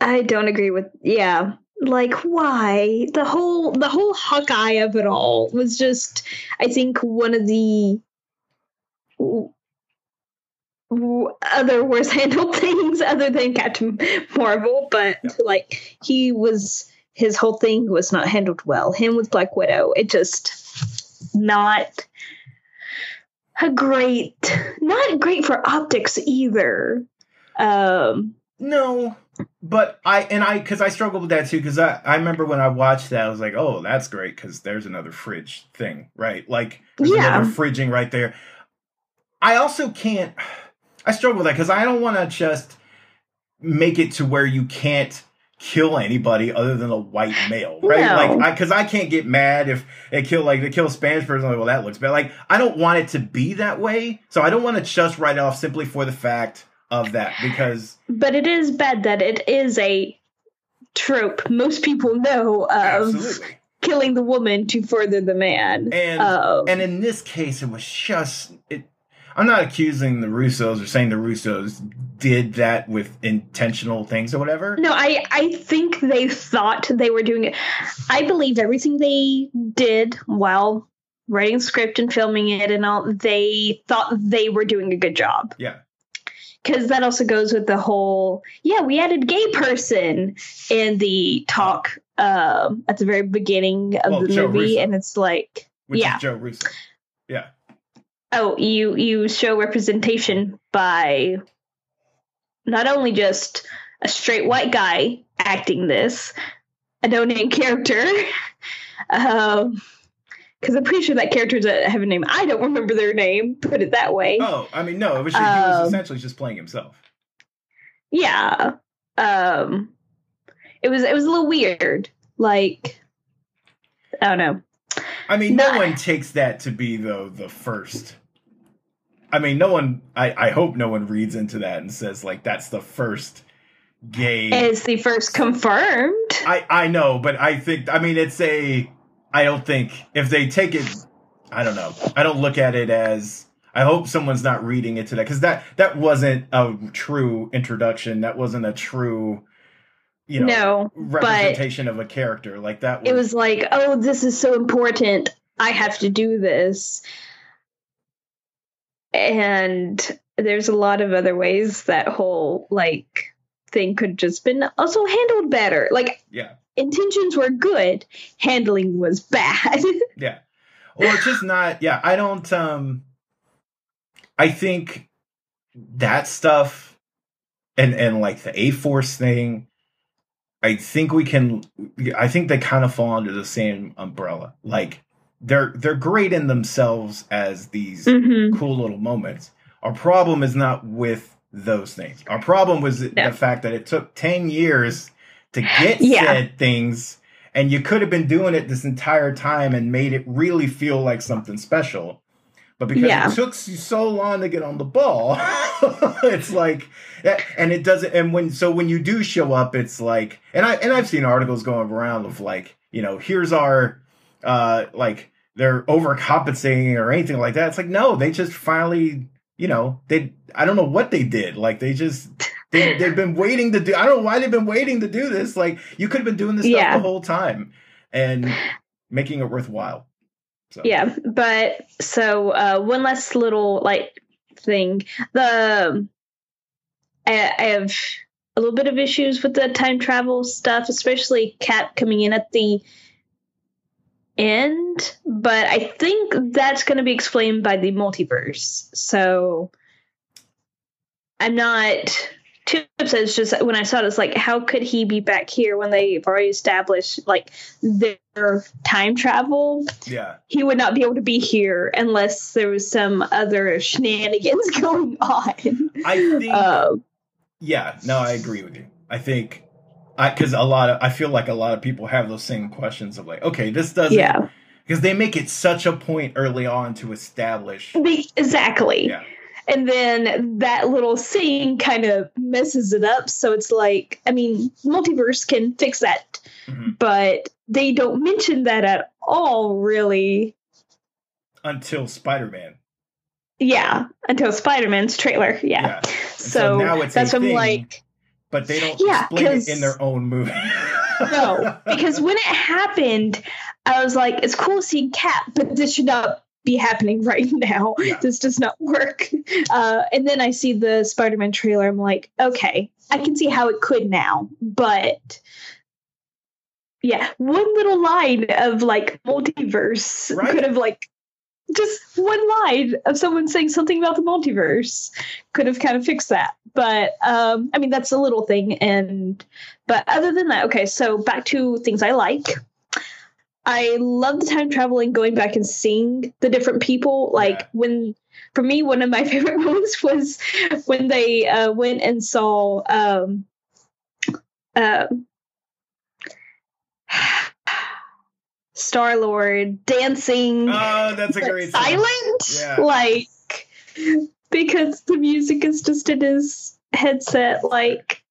I don't agree with yeah. Like why? The whole the whole Hawkeye of it all was just I think one of the other worst handled things other than Captain Marvel, but Yeah. like he was his whole thing was not handled well. Him with Black Widow, it just not a great not great for optics either. Um No, but I and I because I struggled with that too because I I remember when I watched that I was like oh that's great because there's another fridge thing right like there's Yeah. another fridging right there. I also can't. I struggle with that because I don't want to just make it to where you can't kill anybody other than a white male, right? No. Like, I because I can't get mad if they kill like they kill a Spanish person. Like, well, that looks bad. Like, I don't want it to be that way, so I don't want to just write it off simply for the fact of that because But it is bad that it is a trope most people know of absolutely. killing the woman to further the man. And Um, and in this case, it was just it. I'm not accusing the Russos or saying the Russos did that with intentional things or whatever. no, I I think they thought they were doing it. I believe everything they did while writing script and filming it and all. They thought they were doing a good job. Yeah. Because that also goes with the whole, yeah, we added gay person in the talk um, at the very beginning of Well, the Joe movie, Russo. and it's like, Which Yeah. is Joe Russo. Yeah. Oh you you show representation by not only just a straight white guy acting this a no name character um because i'm pretty sure that character doesn't have a name. I don't remember their name put it that way. Oh, I mean, no, it was just, he was Um, essentially just playing himself. yeah um it was it was a little weird like i don't know I mean, no one takes that to be though the first. I mean, no one. I I hope no one reads into that and says like that's the first gay. it's the first confirmed. I I know, but I think I mean it's a. I don't think if they take it, I don't know. I don't look at it as. I hope someone's not reading it to that because that that wasn't a true introduction. That wasn't a true, you know, no, representation of a character like that. Was, it was like, oh, this is so important. I have to do this. And there's a lot of other ways that whole like thing could just been also handled better. Like yeah. Intentions were good, handling was bad. yeah. Or just not yeah, I don't um I think that stuff and and like the A Force thing I think we can I think they kind of fall under the same umbrella. Like they're they're great in themselves as these mm-hmm. cool little moments. Our problem is not with those things. Our problem was the fact that it took 10 years to get yeah. said things and you could have been doing it this entire time and made it really feel like something special. But because yeah. it took so long to get on the ball, it's like, and it doesn't. And when so when you do show up, it's like, and I and I've seen articles going around of like, you know, here's our uh, like they're overcompensating or anything like that. It's like no, they just finally, you know, they I don't know what they did. Like they just they they've been waiting to do. I don't know why they've been waiting to do this. Like you could have been doing this yeah. stuff the whole time and making it worthwhile. So. Yeah, but so uh, one last little like thing. The I, I have a little bit of issues with the time travel stuff, especially Cap coming in at the end, but I think that's going to be explained by the multiverse. So I'm not upset. It's just when I saw it, it's like, how could he be back here when they've already established like their time travel? Yeah, he would not be able to be here unless there was some other shenanigans going on. I think. Um, yeah, no, I agree with you. I think because a lot of I feel like a lot of people have those same questions of like, okay, this doesn't. Yeah. Because they make it such a point early on to establish. Exactly. Yeah. And then that little scene kind of messes it up. So it's like, I mean, multiverse can fix that, mm-hmm. but they don't mention that at all, really. Until Spider Man. Yeah, until Spider Man's trailer. Yeah. yeah. So, so, now it's that's what I'm like but they don't yeah, explain it in their own movie. no, because when it happened, I was like, it's cool seeing Cap, but this should not be happening right now. Yeah. This does not work. Uh, and then I see the Spider Man trailer. I'm like, okay, I can see how it could now, but yeah, one little line of like multiverse right? could have like just one line of someone saying something about the multiverse could have kind of fixed that. But um, I mean, that's a little thing. And but other than that, okay. So back to things I like. I love the time traveling, going back and seeing the different people. Like yeah. when, for me, one of my favorite moments was when they uh, went and saw. Um, uh, Star Lord dancing. Oh, that's a great silent. Yeah. Like because the music is just in his headset. Like,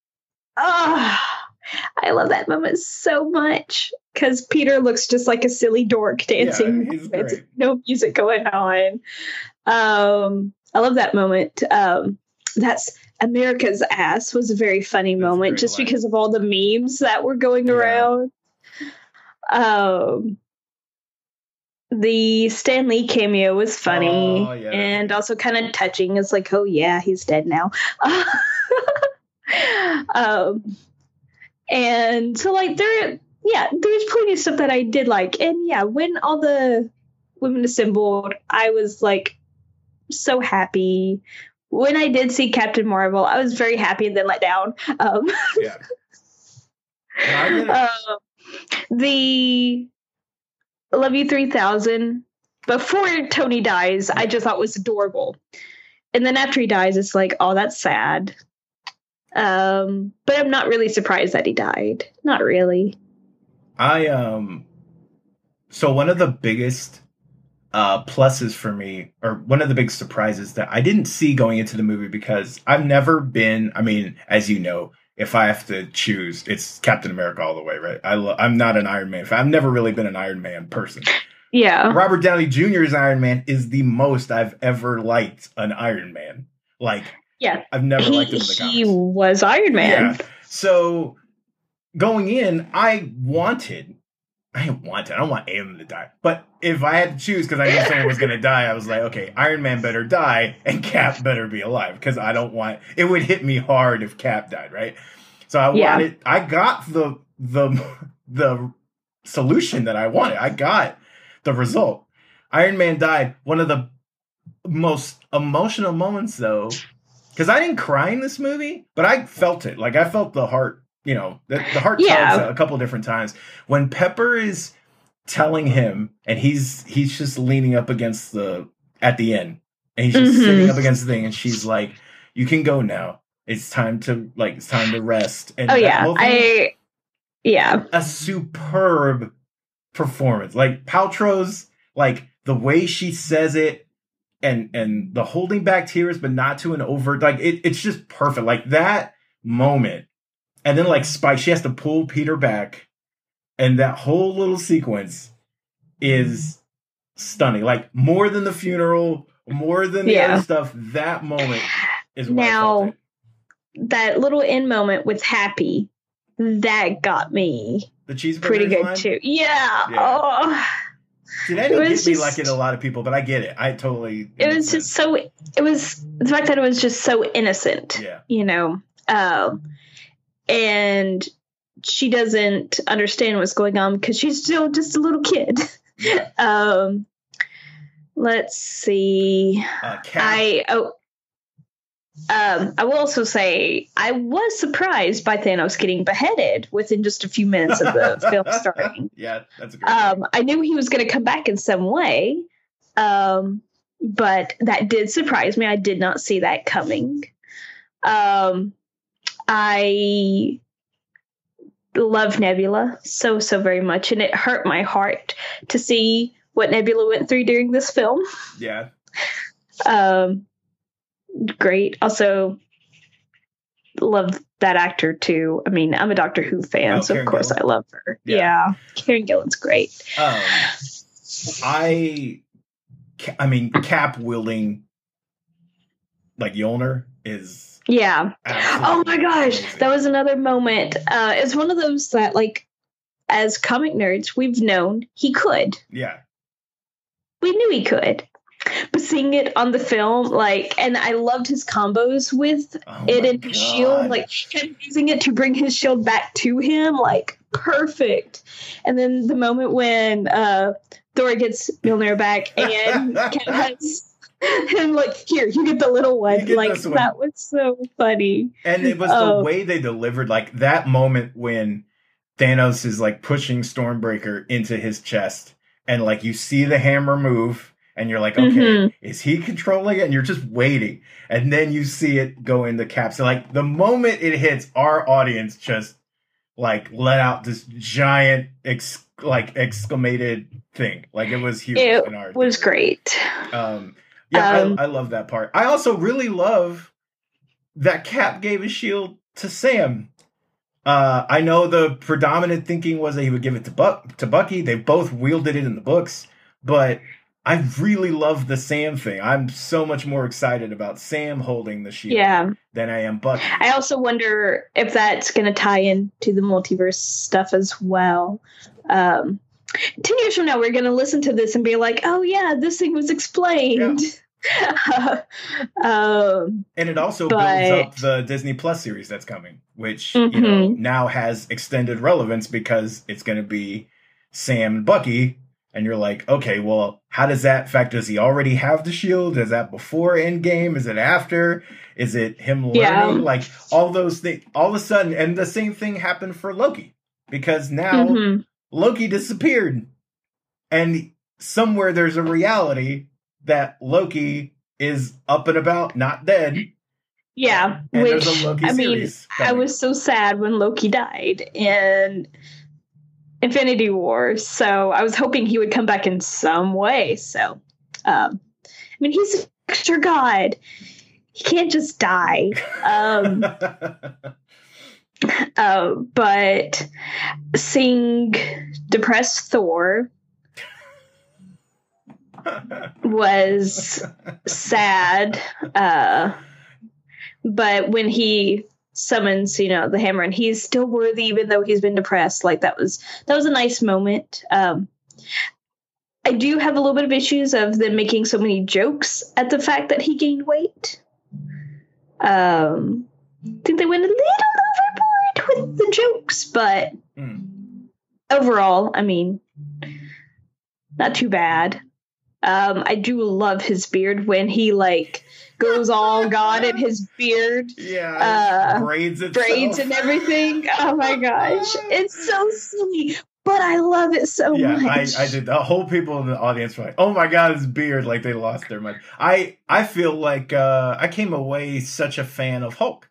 ah, oh, I love that moment so much because Peter looks just like a silly dork dancing. Yeah, no music going on. Um, I love that moment. Um, that's America's ass was a very funny that's moment just line. because of all the memes that were going yeah. around. Um, the Stan Lee cameo was funny oh, yeah. and also kind of touching. It's like, oh yeah, he's dead now. um, and so like there, yeah, there's plenty of stuff that I did like, and yeah, when all the women assembled, I was like so happy. When I did see Captain Marvel, I was very happy and then let down. Um, yeah. uh, the Love You 3000, before Tony dies, I just thought was adorable. And then after he dies, it's like, oh, that's sad. Um, but I'm not really surprised that he died. Not really. I um so one of the biggest uh pluses for me or one of the big surprises that I didn't see going into the movie because I've never been I mean as you know if I have to choose, it's Captain America all the way, right? I lo- I'm not an Iron Man fan. I've never really been an Iron Man person. Yeah. Robert Downey Jr.'s Iron Man is the most I've ever liked an Iron Man. Like, Yeah. I've never He, liked him in the he comics. was Iron Man. Yeah. So going in, I wanted, I didn't want it. I don't want him to die. But if I had to choose, because I knew someone was going to die, I was like, okay, Iron Man better die and Cap better be alive because I don't want it would hit me hard if Cap died, right? So I Yeah. wanted, I got the the the solution that I wanted. I got the result. Iron Man died. One of the most emotional moments, though, because I didn't cry in this movie, but I felt it. Like I felt the heart. You know, the, the heart Yeah. tugs a couple different times when Pepper is telling him, and he's he's just leaning up against the at the end, and he's just Mhm. sitting up against the thing, and she's like, "You can go now. It's time to like it's time to rest." And Oh yeah. I yeah. a superb performance. Like Paltrow's like the way she says it and and the holding back tears but not to an overt like it, it's just perfect. Like that moment. And then like Spike she has to pull Peter back and that whole little sequence is stunning. Like more than the funeral, more than the Yeah. other stuff, that moment is Now-. That little end moment with Happy, that got me The cheeseburger pretty good line? too. Yeah. Yeah. Oh. See, that didn't get me like it a lot of people, but I get it. I totally. It was just so it was the fact that it was just so innocent. Yeah. you know um and she doesn't understand what's going on because she's still just a little kid Yeah. um let's see Uh, i oh um, I will also say I was surprised by Thanos getting beheaded within just a few minutes of the film starting. yeah, that's a great. Um, I knew he was going to come back in some way, um, but that did surprise me. I did not see that coming. Um, I love Nebula so so very much, and it hurt my heart to see what Nebula went through during this film. yeah, Um, great. Also, love that actor too. I mean, I'm a Doctor Who fan, Oh, so Karen of course Gillan. I love her. Yeah. Yeah, Karen Gillan's great. um, I, I mean, Cap wielding like Mjolnir is. Yeah. Oh my gosh, that was another moment. Uh, it's one of those that, like, as comic nerds, we've known he could. yeah, We knew he could. But seeing it on the film, like, and I loved his combos with oh it and his shield, like, using it to bring his shield back to him, like, perfect. And then the moment when uh, Thor gets Mjolnir back and has him, like, here, you get the little one. Like, that was so funny. And it was the Oh. way they delivered, like that moment when Thanos is like pushing Stormbreaker into his chest, and like you see the hammer move, and you're like, okay, Mhm. is he controlling it? And you're just waiting, and then you see it go into Cap. So like the moment it hits, our audience just like let out this giant ex- like exclamated thing. Like it was huge. It was great. Um, yeah, Um, I, I love that part. I also really love that Cap gave his shield to Sam. Uh, I know the predominant thinking was that he would give it to Buck to Bucky. They both wielded it in the books, but I really love the Sam thing. I'm so much more excited about Sam holding the shield Yeah. than I am Bucky. I also wonder if that's going to tie into the multiverse stuff as well. Um, 10 years from now, we're going to listen to this and be like, oh, yeah, this thing was explained. um, And it also But- builds up the Disney Plus series that's coming, which you know Mhm. now has extended relevance because it's going to be Sam and Bucky, and you're like, okay, well, how does that fact? Does he already have the shield? Is that before Endgame? Is it after? Is it him learning? Yeah. Like all those things. All of a sudden, and the same thing happened for Loki because now mhm. Loki disappeared. And somewhere there's a reality that Loki is up and about, not dead. Yeah, And which, I mean. I was so sad when Loki died in Infinity War. So I was hoping he would come back in some way. So, um, I mean, he's a god. He can't just die. Um, Uh, but seeing depressed Thor was sad. Uh, but when he summons, you know, the hammer and he's still worthy even though he's been depressed, like that was that was a nice moment. Um, I do have a little bit of issues of them making so many jokes at the fact that he gained weight. Um, I think they went a little overboard with the jokes, but Mm. overall, I mean, not too bad. Um, I do love his beard when he like goes all God in his beard, Yeah, Uh, braids itself. braids and everything. Oh my gosh, it's so silly, but I love it so yeah, much. I, I did. The whole people in the audience were like, "Oh my god, his beard!" Like they lost their mind. I I feel like uh, I came away such a fan of Hulk.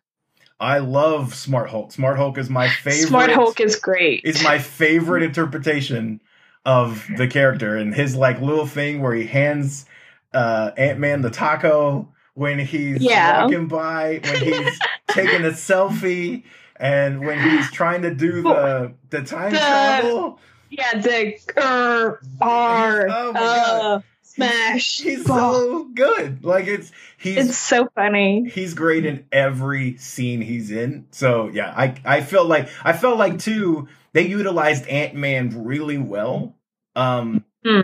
I love Smart Hulk. Smart Hulk is my favorite. Smart Hulk is great. is my favorite interpretation of the character and his like little thing where he hands uh, Ant Man the taco when he's Yeah. walking by, when he's taking a selfie, and when he's trying to do the the time The- travel. yeah, the er, R, Oh my God. Smash. He's so good. Like it's he's it's so funny. he's great in every scene he's in. So yeah, I I felt like I felt like too they utilized Ant Man really well. Um, Hmm.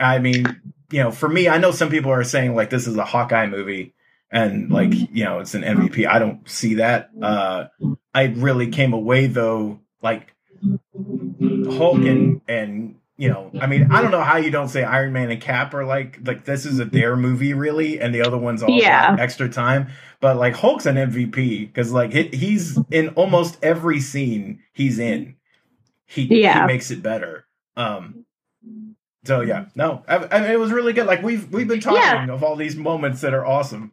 I mean, you know, for me, I know some people are saying like this is a Hawkeye movie and like you know it's an MVP. I don't see that. Uh, I really came away though like Hulk and and you know, I mean, I don't know how you don't say Iron Man and Cap are like like this is a their movie really, and the other ones all Yeah. extra time. But like Hulk's an MVP because like he, he's in almost every scene he's in. He Yeah. he makes it better. Um. So yeah, no, I, I mean, it was really good. Like we've we've been talking Yeah. of all these moments that are awesome.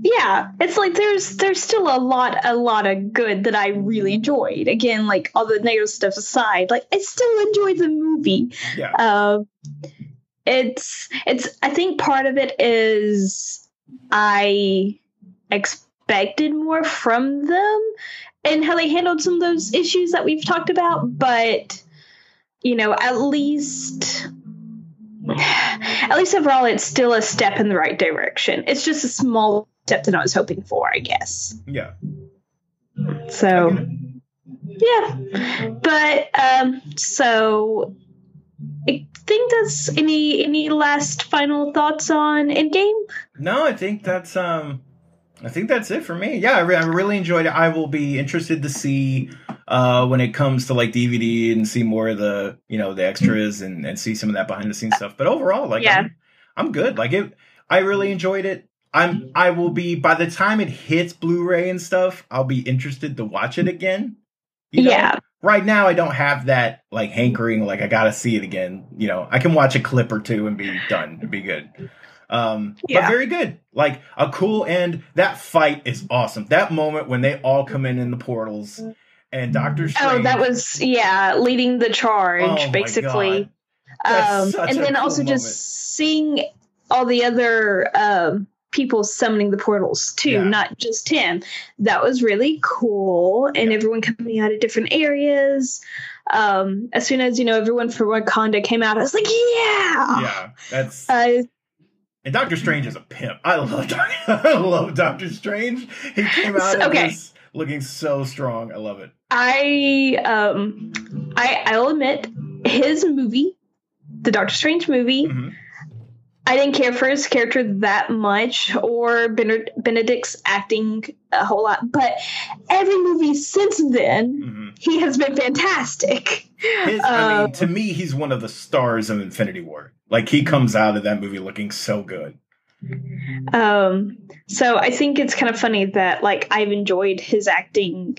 Yeah it's like there's there's still a lot a lot of good that i really enjoyed. Again like all the negative stuff aside like i still enjoyed the movie. Yeah, um it's it's i think part of it is i expected more from them and how they handled some of those issues that we've talked about but you know at least at least overall it's still a step in the right direction. It's just a small step that i was hoping for i guess yeah. so yeah but um so i think that's any any last final thoughts on endgame No, I think that's um, I think that's it for me. Yeah, I, re- I really enjoyed it. I will be interested to see uh when it comes to like DVD and see more of the you know the extras and and see some of that behind the scenes stuff. But overall, like Yeah. I'm, I'm good. Like it, I really enjoyed it. I'm I will be by the time it hits Blu-ray and stuff, I'll be interested to watch it again. You know? yeah right now I don't have that like hankering like I gotta see it again. You know, I can watch a clip or two and be done and be good. Um but very good. Like a cool end. That fight is awesome. That moment when they all come in in the portals and Doctor Strange oh that was yeah leading the charge Oh basically um and then cool also moment. just seeing all the other um people summoning the portals too Yeah. not just him that was really cool and Yeah. everyone coming out of different areas um as soon as you know everyone from wakanda came out i was like yeah Yeah, that's uh, and Doctor Strange is a pimp. I love I love Doctor Strange. He came out of Okay. this looking so strong. I love it. I um I I'll admit his movie, the Doctor Strange movie, Mhm. I didn't care for his character that much or Bened- Benedict's acting a whole lot, but every movie since then Mhm. he has been fantastic. His, I Uh, mean, to me, he's one of the stars of Infinity War. Like he comes out of that movie looking so good. Um, so I think it's kind of funny that like I've enjoyed his acting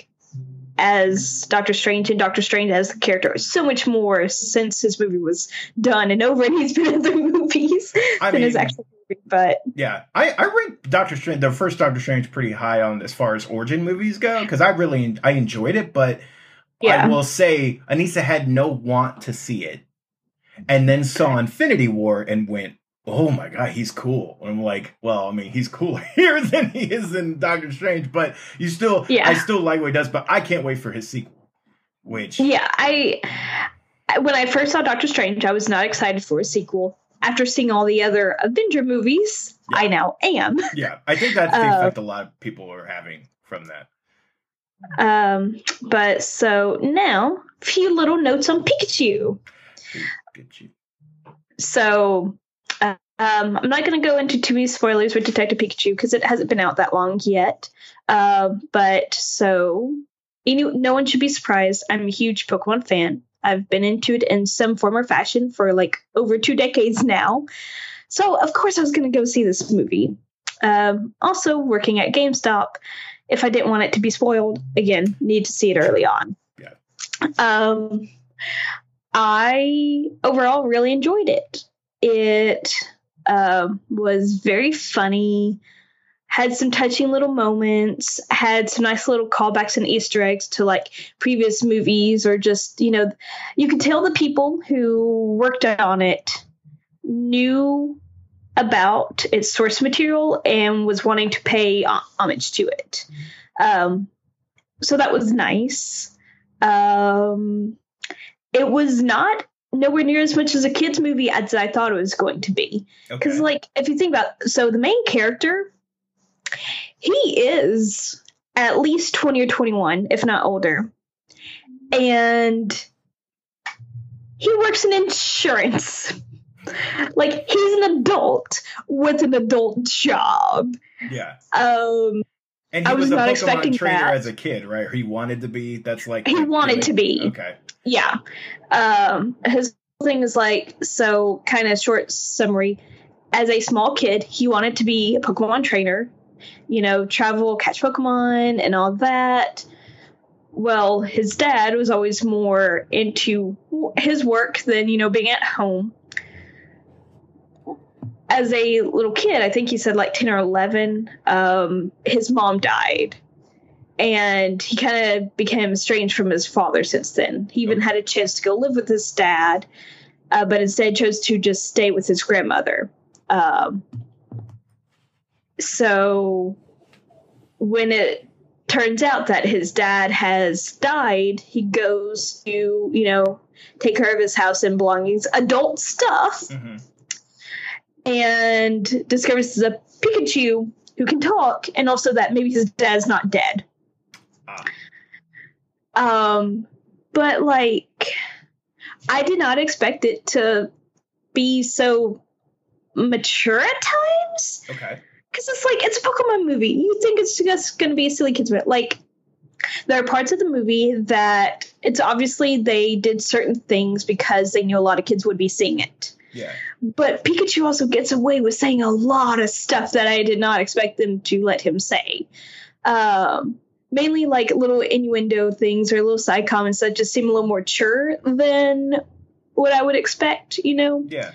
as Doctor Strange and Doctor Strange as the character so much more since his movie was done and over and he's been in the movies I mean- actual movie. But Yeah, I I rank Doctor Strange, the first Doctor Strange, pretty high on as far as origin movies go because I really I enjoyed it, but I will say Anissa had no want to see it, and then saw Infinity War and went, oh my god, he's cool. And I'm like, well, I mean, he's cooler here than he is in Doctor Strange, but you still, Yeah. I still like what he does. But I can't wait for his sequel. Which, Yeah, I when I first saw Doctor Strange, I was not excited for a sequel. After seeing all the other Avenger movies, Yeah. I now am. yeah, I think that's the Uh, effect a lot of people are having from that. Um, but so now, few little notes on Pikachu. You. So, uh, um, I'm not going to go into too many spoilers with Detective Pikachu because it hasn't been out that long yet. Uh, but so, any, no one should be surprised. I'm a huge Pokemon fan. I've been into it in some form or fashion for like over two decades now. So, of course, I was going to go see this movie. Um, also, working at GameStop, if I didn't want it to be spoiled, again, need to see it early on. Yeah. Um, I overall really enjoyed it. It um, was very funny, had some touching little moments, had some nice little callbacks and Easter eggs to like previous movies, or just, you know, you could tell the people who worked on it knew about its source material and was wanting to pay homage to it. Um, so that was nice. Um, it was not nowhere near as much as a kids movie as I thought it was going to be. Because, Okay. like, if you think about, so the main character, he is at least twenty or twenty-one, if not older, and he works in insurance. like, he's an adult with an adult job. yeah. Um, And I he was was, a not Pokemon expecting trainer that. as a kid, right? He wanted to be. That's like He wanted to be. Okay. yeah um his thing is like so kind of short summary as a small kid he wanted to be a pokemon trainer you know travel catch pokemon and all that well his dad was always more into his work than you know being at home as a little kid i think he said like 10 or 11 um his mom died and he kind of became estranged from his father since then. He even had a chance to go live with his dad, uh, but instead chose to just stay with his grandmother. Um, so when it turns out that his dad has died, he goes to, you know, take care of his house and belongings, adult stuff, hmm and discovers a Pikachu who can talk, and also that maybe his dad's not dead. Ah. Um, but like, I did not expect it to be so mature at times Okay. Because it's like it's a Pokemon movie. You think it's just going to be a silly kids movie? Like, there are parts of the movie that it's obviously they did certain things because they knew a lot of kids would be seeing it. Yeah. But Pikachu also gets away with saying a lot of stuff that I did not expect them to let him say. Um, mainly like little innuendo things or little side comments that just seem a little more mature than what I would expect, you know? Yeah.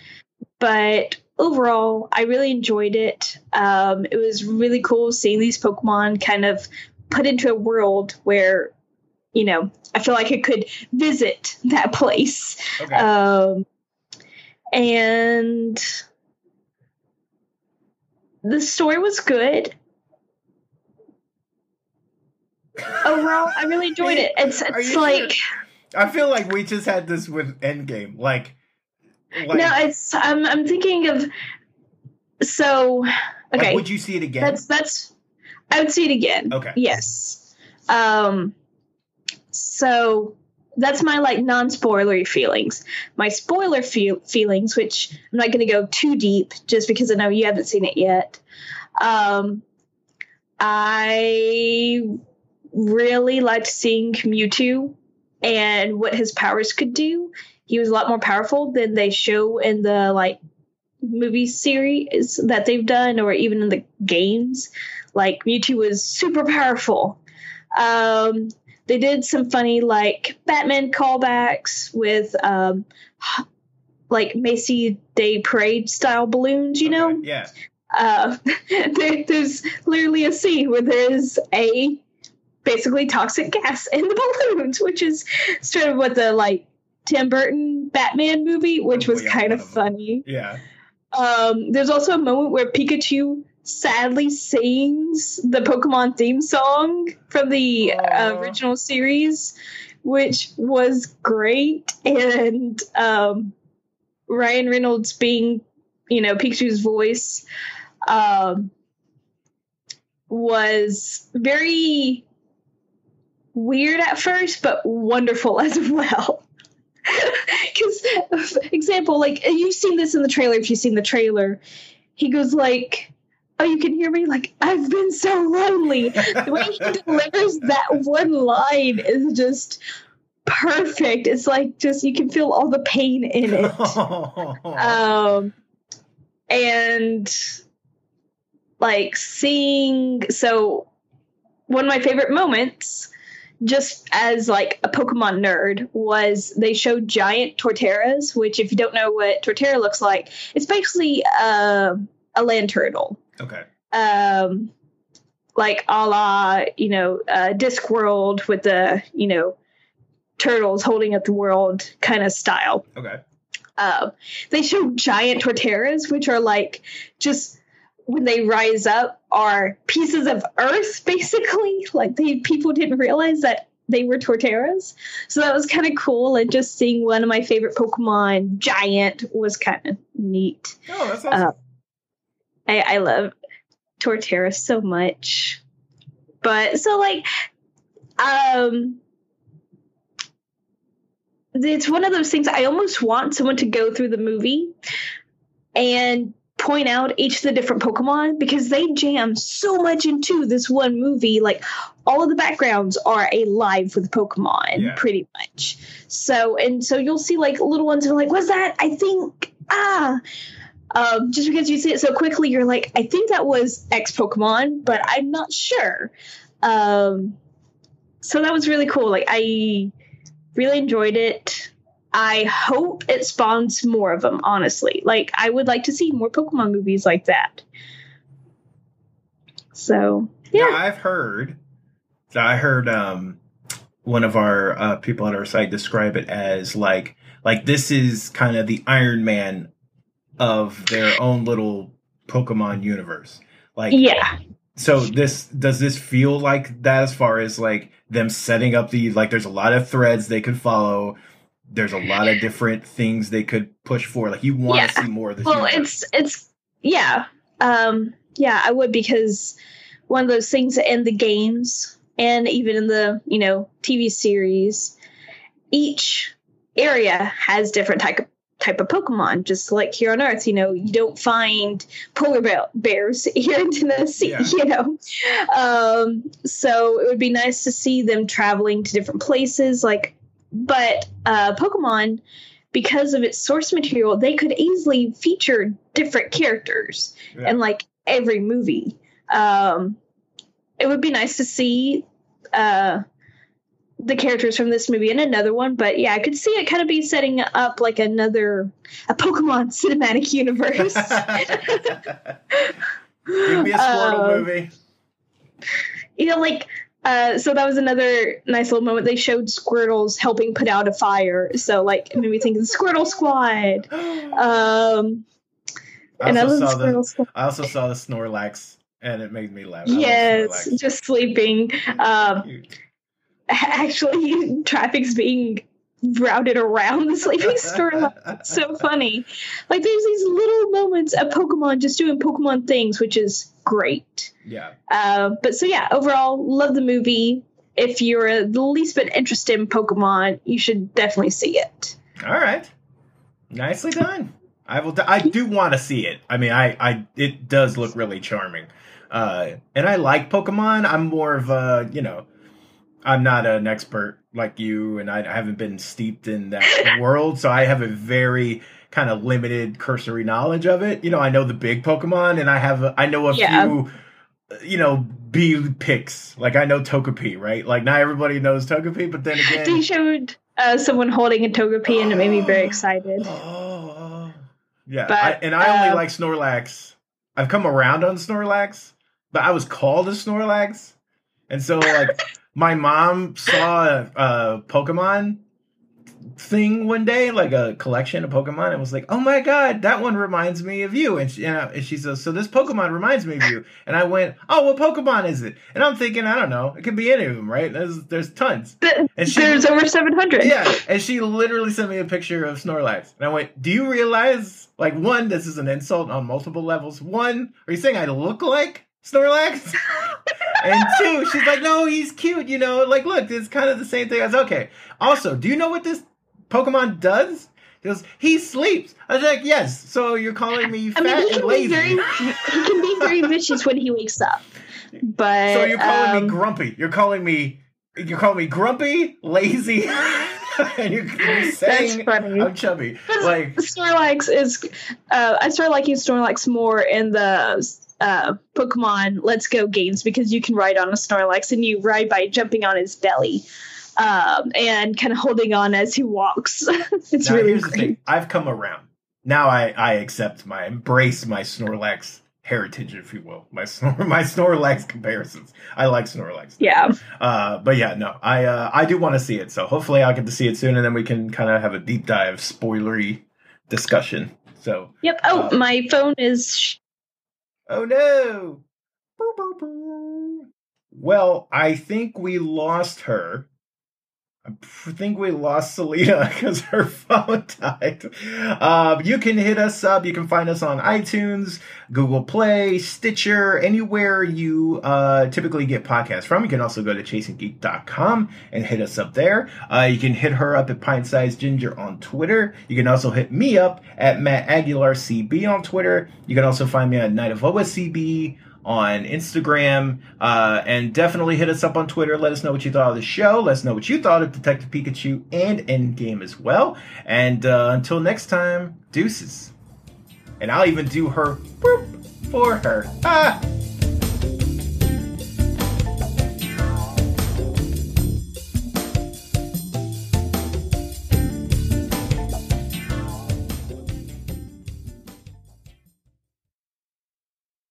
But overall, I really enjoyed it. Um, it was really cool seeing these Pokemon kind of put into a world where, you know, I feel like I could visit that place. Okay. Um, and the story was good. Overall, I really enjoyed it. It's it's like I feel like we just had this with Endgame. Like, like, no, it's I'm I'm thinking of so like, okay. would you see it again? that's that's I would see it again. okay. Yes. Um so that's my like non-spoilery feelings. My spoiler feel- feelings, which I'm not going to go too deep just because I know you haven't seen it yet. Um I really liked seeing Mewtwo and what his powers could do. He was a lot more powerful than they show in the like movie series that they've done or even in the games. Like Mewtwo was super powerful. Um, they did some funny like Batman callbacks with um, like Macy Day Parade style balloons, you know. Okay, Yeah. Uh, there, there's literally a scene where there's a basically toxic gas in the balloons, which is sort of what the like Tim Burton Batman movie, which Oh, was yeah, kind of of funny. Yeah. Um, there's also a moment where Pikachu sadly sings the Pokemon theme song from the uh, original series, which was great. And um, Ryan Reynolds being, you know, Pikachu's voice um, was very weird at first, but wonderful as well. Because, for example, like you've seen this in the trailer. If you've seen the trailer, he goes like, "Oh, you can hear me." Like I've been so lonely. the way he delivers that one line is just perfect. It's like just you can feel all the pain in it. um, and like seeing so one of my favorite moments just as like a Pokemon nerd, was they showed giant Torterras, which if you don't know what Torterra looks like, it's basically uh, a land turtle. Okay. Um, like a la you know uh, Discworld with the you know turtles holding up the world kind of style. Okay. Uh, they show giant Torterras, which are like just when they rise up are pieces of earth basically. Like they people didn't realize that they were torterras. So that was kind of cool and just seeing one of my favorite pokemon giant was kind of neat. Oh that's awesome. Uh, I, I love torterra so much. But so like um it's one of those things i almost want someone to go through the movie and point out each of the different Pokemon because they jam so much into this one movie. Like all of the backgrounds are alive with Pokemon, yeah. pretty much. So and so you'll see like little ones who are like, "Was that? I think ah." Um, just because you see it so quickly, you're like, I think that was X Pokemon, but I'm not sure. Um, so that was really cool. Like I really enjoyed it. I hope it spawns more of them, honestly. Like, I would like to see more Pokemon movies like that. So, yeah. Now, I've heard, I heard um, one of our uh, people on our site describe it as like, like this is kind of the Iron Man of their own little Pokemon universe. Like, yeah. So this does this feel like that as far as like them setting up the like there's a lot of threads they could follow there's a lot of different things they could push for. Like you want yeah. to see more of this. Well, universe. it's it's yeah, um, yeah, I would because one of those things in the games and even in the you know TV series, each area has different type of type of Pokemon. Just like here on Earth, you know, you don't find polar bears here in Tennessee, yeah. you know. Um, so it would be nice to see them traveling to different places. Like but uh, Pokemon, because of its source material, they could easily feature different characters yeah. in like every movie. Um, it would be nice to see uh, the characters from this movie in another one, but yeah, I could see it kind of be setting up like another a Pokemon cinematic universe. Give me a Squirtle um, movie. You know, like uh, so that was another nice little moment. They showed Squirtles helping put out a fire. So like it made me think of the Squirtle Squad. Um, I also, saw the, Squad. I also saw the Snorlax, and it made me laugh. yes, just sleeping. Um, actually, traffic's being routed around the sleeping Snorlax. so funny. Like there's these little moments of Pokemon just doing Pokemon things, which is great. Yeah. Uh, but so yeah, overall, love the movie. If you're the least bit interested in Pokemon, you should definitely see it. All right, nicely done. I will. I do want to see it. I mean, I, I, it does look really charming, uh, and I like Pokemon. I'm more of a, you know, I'm not an expert like you, and I, I haven't been steeped in that world, so I have a very kind of limited cursory knowledge of it. You know, I know the big Pokemon, and I have I know a yeah. few you know, B picks. Like I know Togepi, right? Like not everybody knows Togepi, but then again, they showed uh, someone holding a Togepi, and it made me very excited. Oh, yeah, but, I, and I only uh, like Snorlax. I've come around on Snorlax, but I was called a Snorlax, and so like my mom saw a, a Pokemon thing one day, like a collection of Pokemon, and was like, "Oh my god, that one reminds me of you." And she, and, I, and she says, "So this Pokemon reminds me of you." And I went, "Oh, what Pokemon is it?" And I'm thinking, I don't know, it could be any of them, right? There's there's tons. And she, there's over seven hundred. Yeah, and she literally sent me a picture of Snorlax, and I went, "Do you realize, like, one, this is an insult on multiple levels. One, are you saying I look like?" Snorlax. and two, she's like, no, he's cute, you know. Like, look, it's kind of the same thing. I was okay. Also, do you know what this Pokemon does? He goes, he sleeps. I was like, yes. So you're calling me fat I mean, and lazy? Very, he can be very vicious when he wakes up. But so you're calling um, me grumpy. You're calling me. You're calling me grumpy, lazy. and you're, you're saying I'm chubby. Like Snorlax is, uh, I started liking Snorlax more in the uh, Pokemon Let's Go games because you can ride on a Snorlax and you ride by jumping on his belly. Um, and kind of holding on as he walks. it's now, really great. I've come around. Now I, I accept my embrace my Snorlax heritage, if you will. My snor my Snorlax comparisons. I like Snorlax. Yeah. Uh, but yeah, no, I uh, I do want to see it. So hopefully I'll get to see it soon, and then we can kind of have a deep dive, spoilery discussion. So. Yep. Oh, uh, my phone is Oh no! Well, I think we lost her. I think we lost Selina because her phone died. Uh, you can hit us up. You can find us on iTunes, Google Play, Stitcher, anywhere you uh, typically get podcasts from. You can also go to chasinggeek.com and hit us up there. Uh, you can hit her up at Pint Sized Ginger on Twitter. You can also hit me up at Matt Aguilar CB on Twitter. You can also find me at Knight of OSCB on Instagram, uh, and definitely hit us up on Twitter. Let us know what you thought of the show. Let us know what you thought of Detective Pikachu and Endgame as well. And uh, until next time, deuces. And I'll even do her for her. Ah!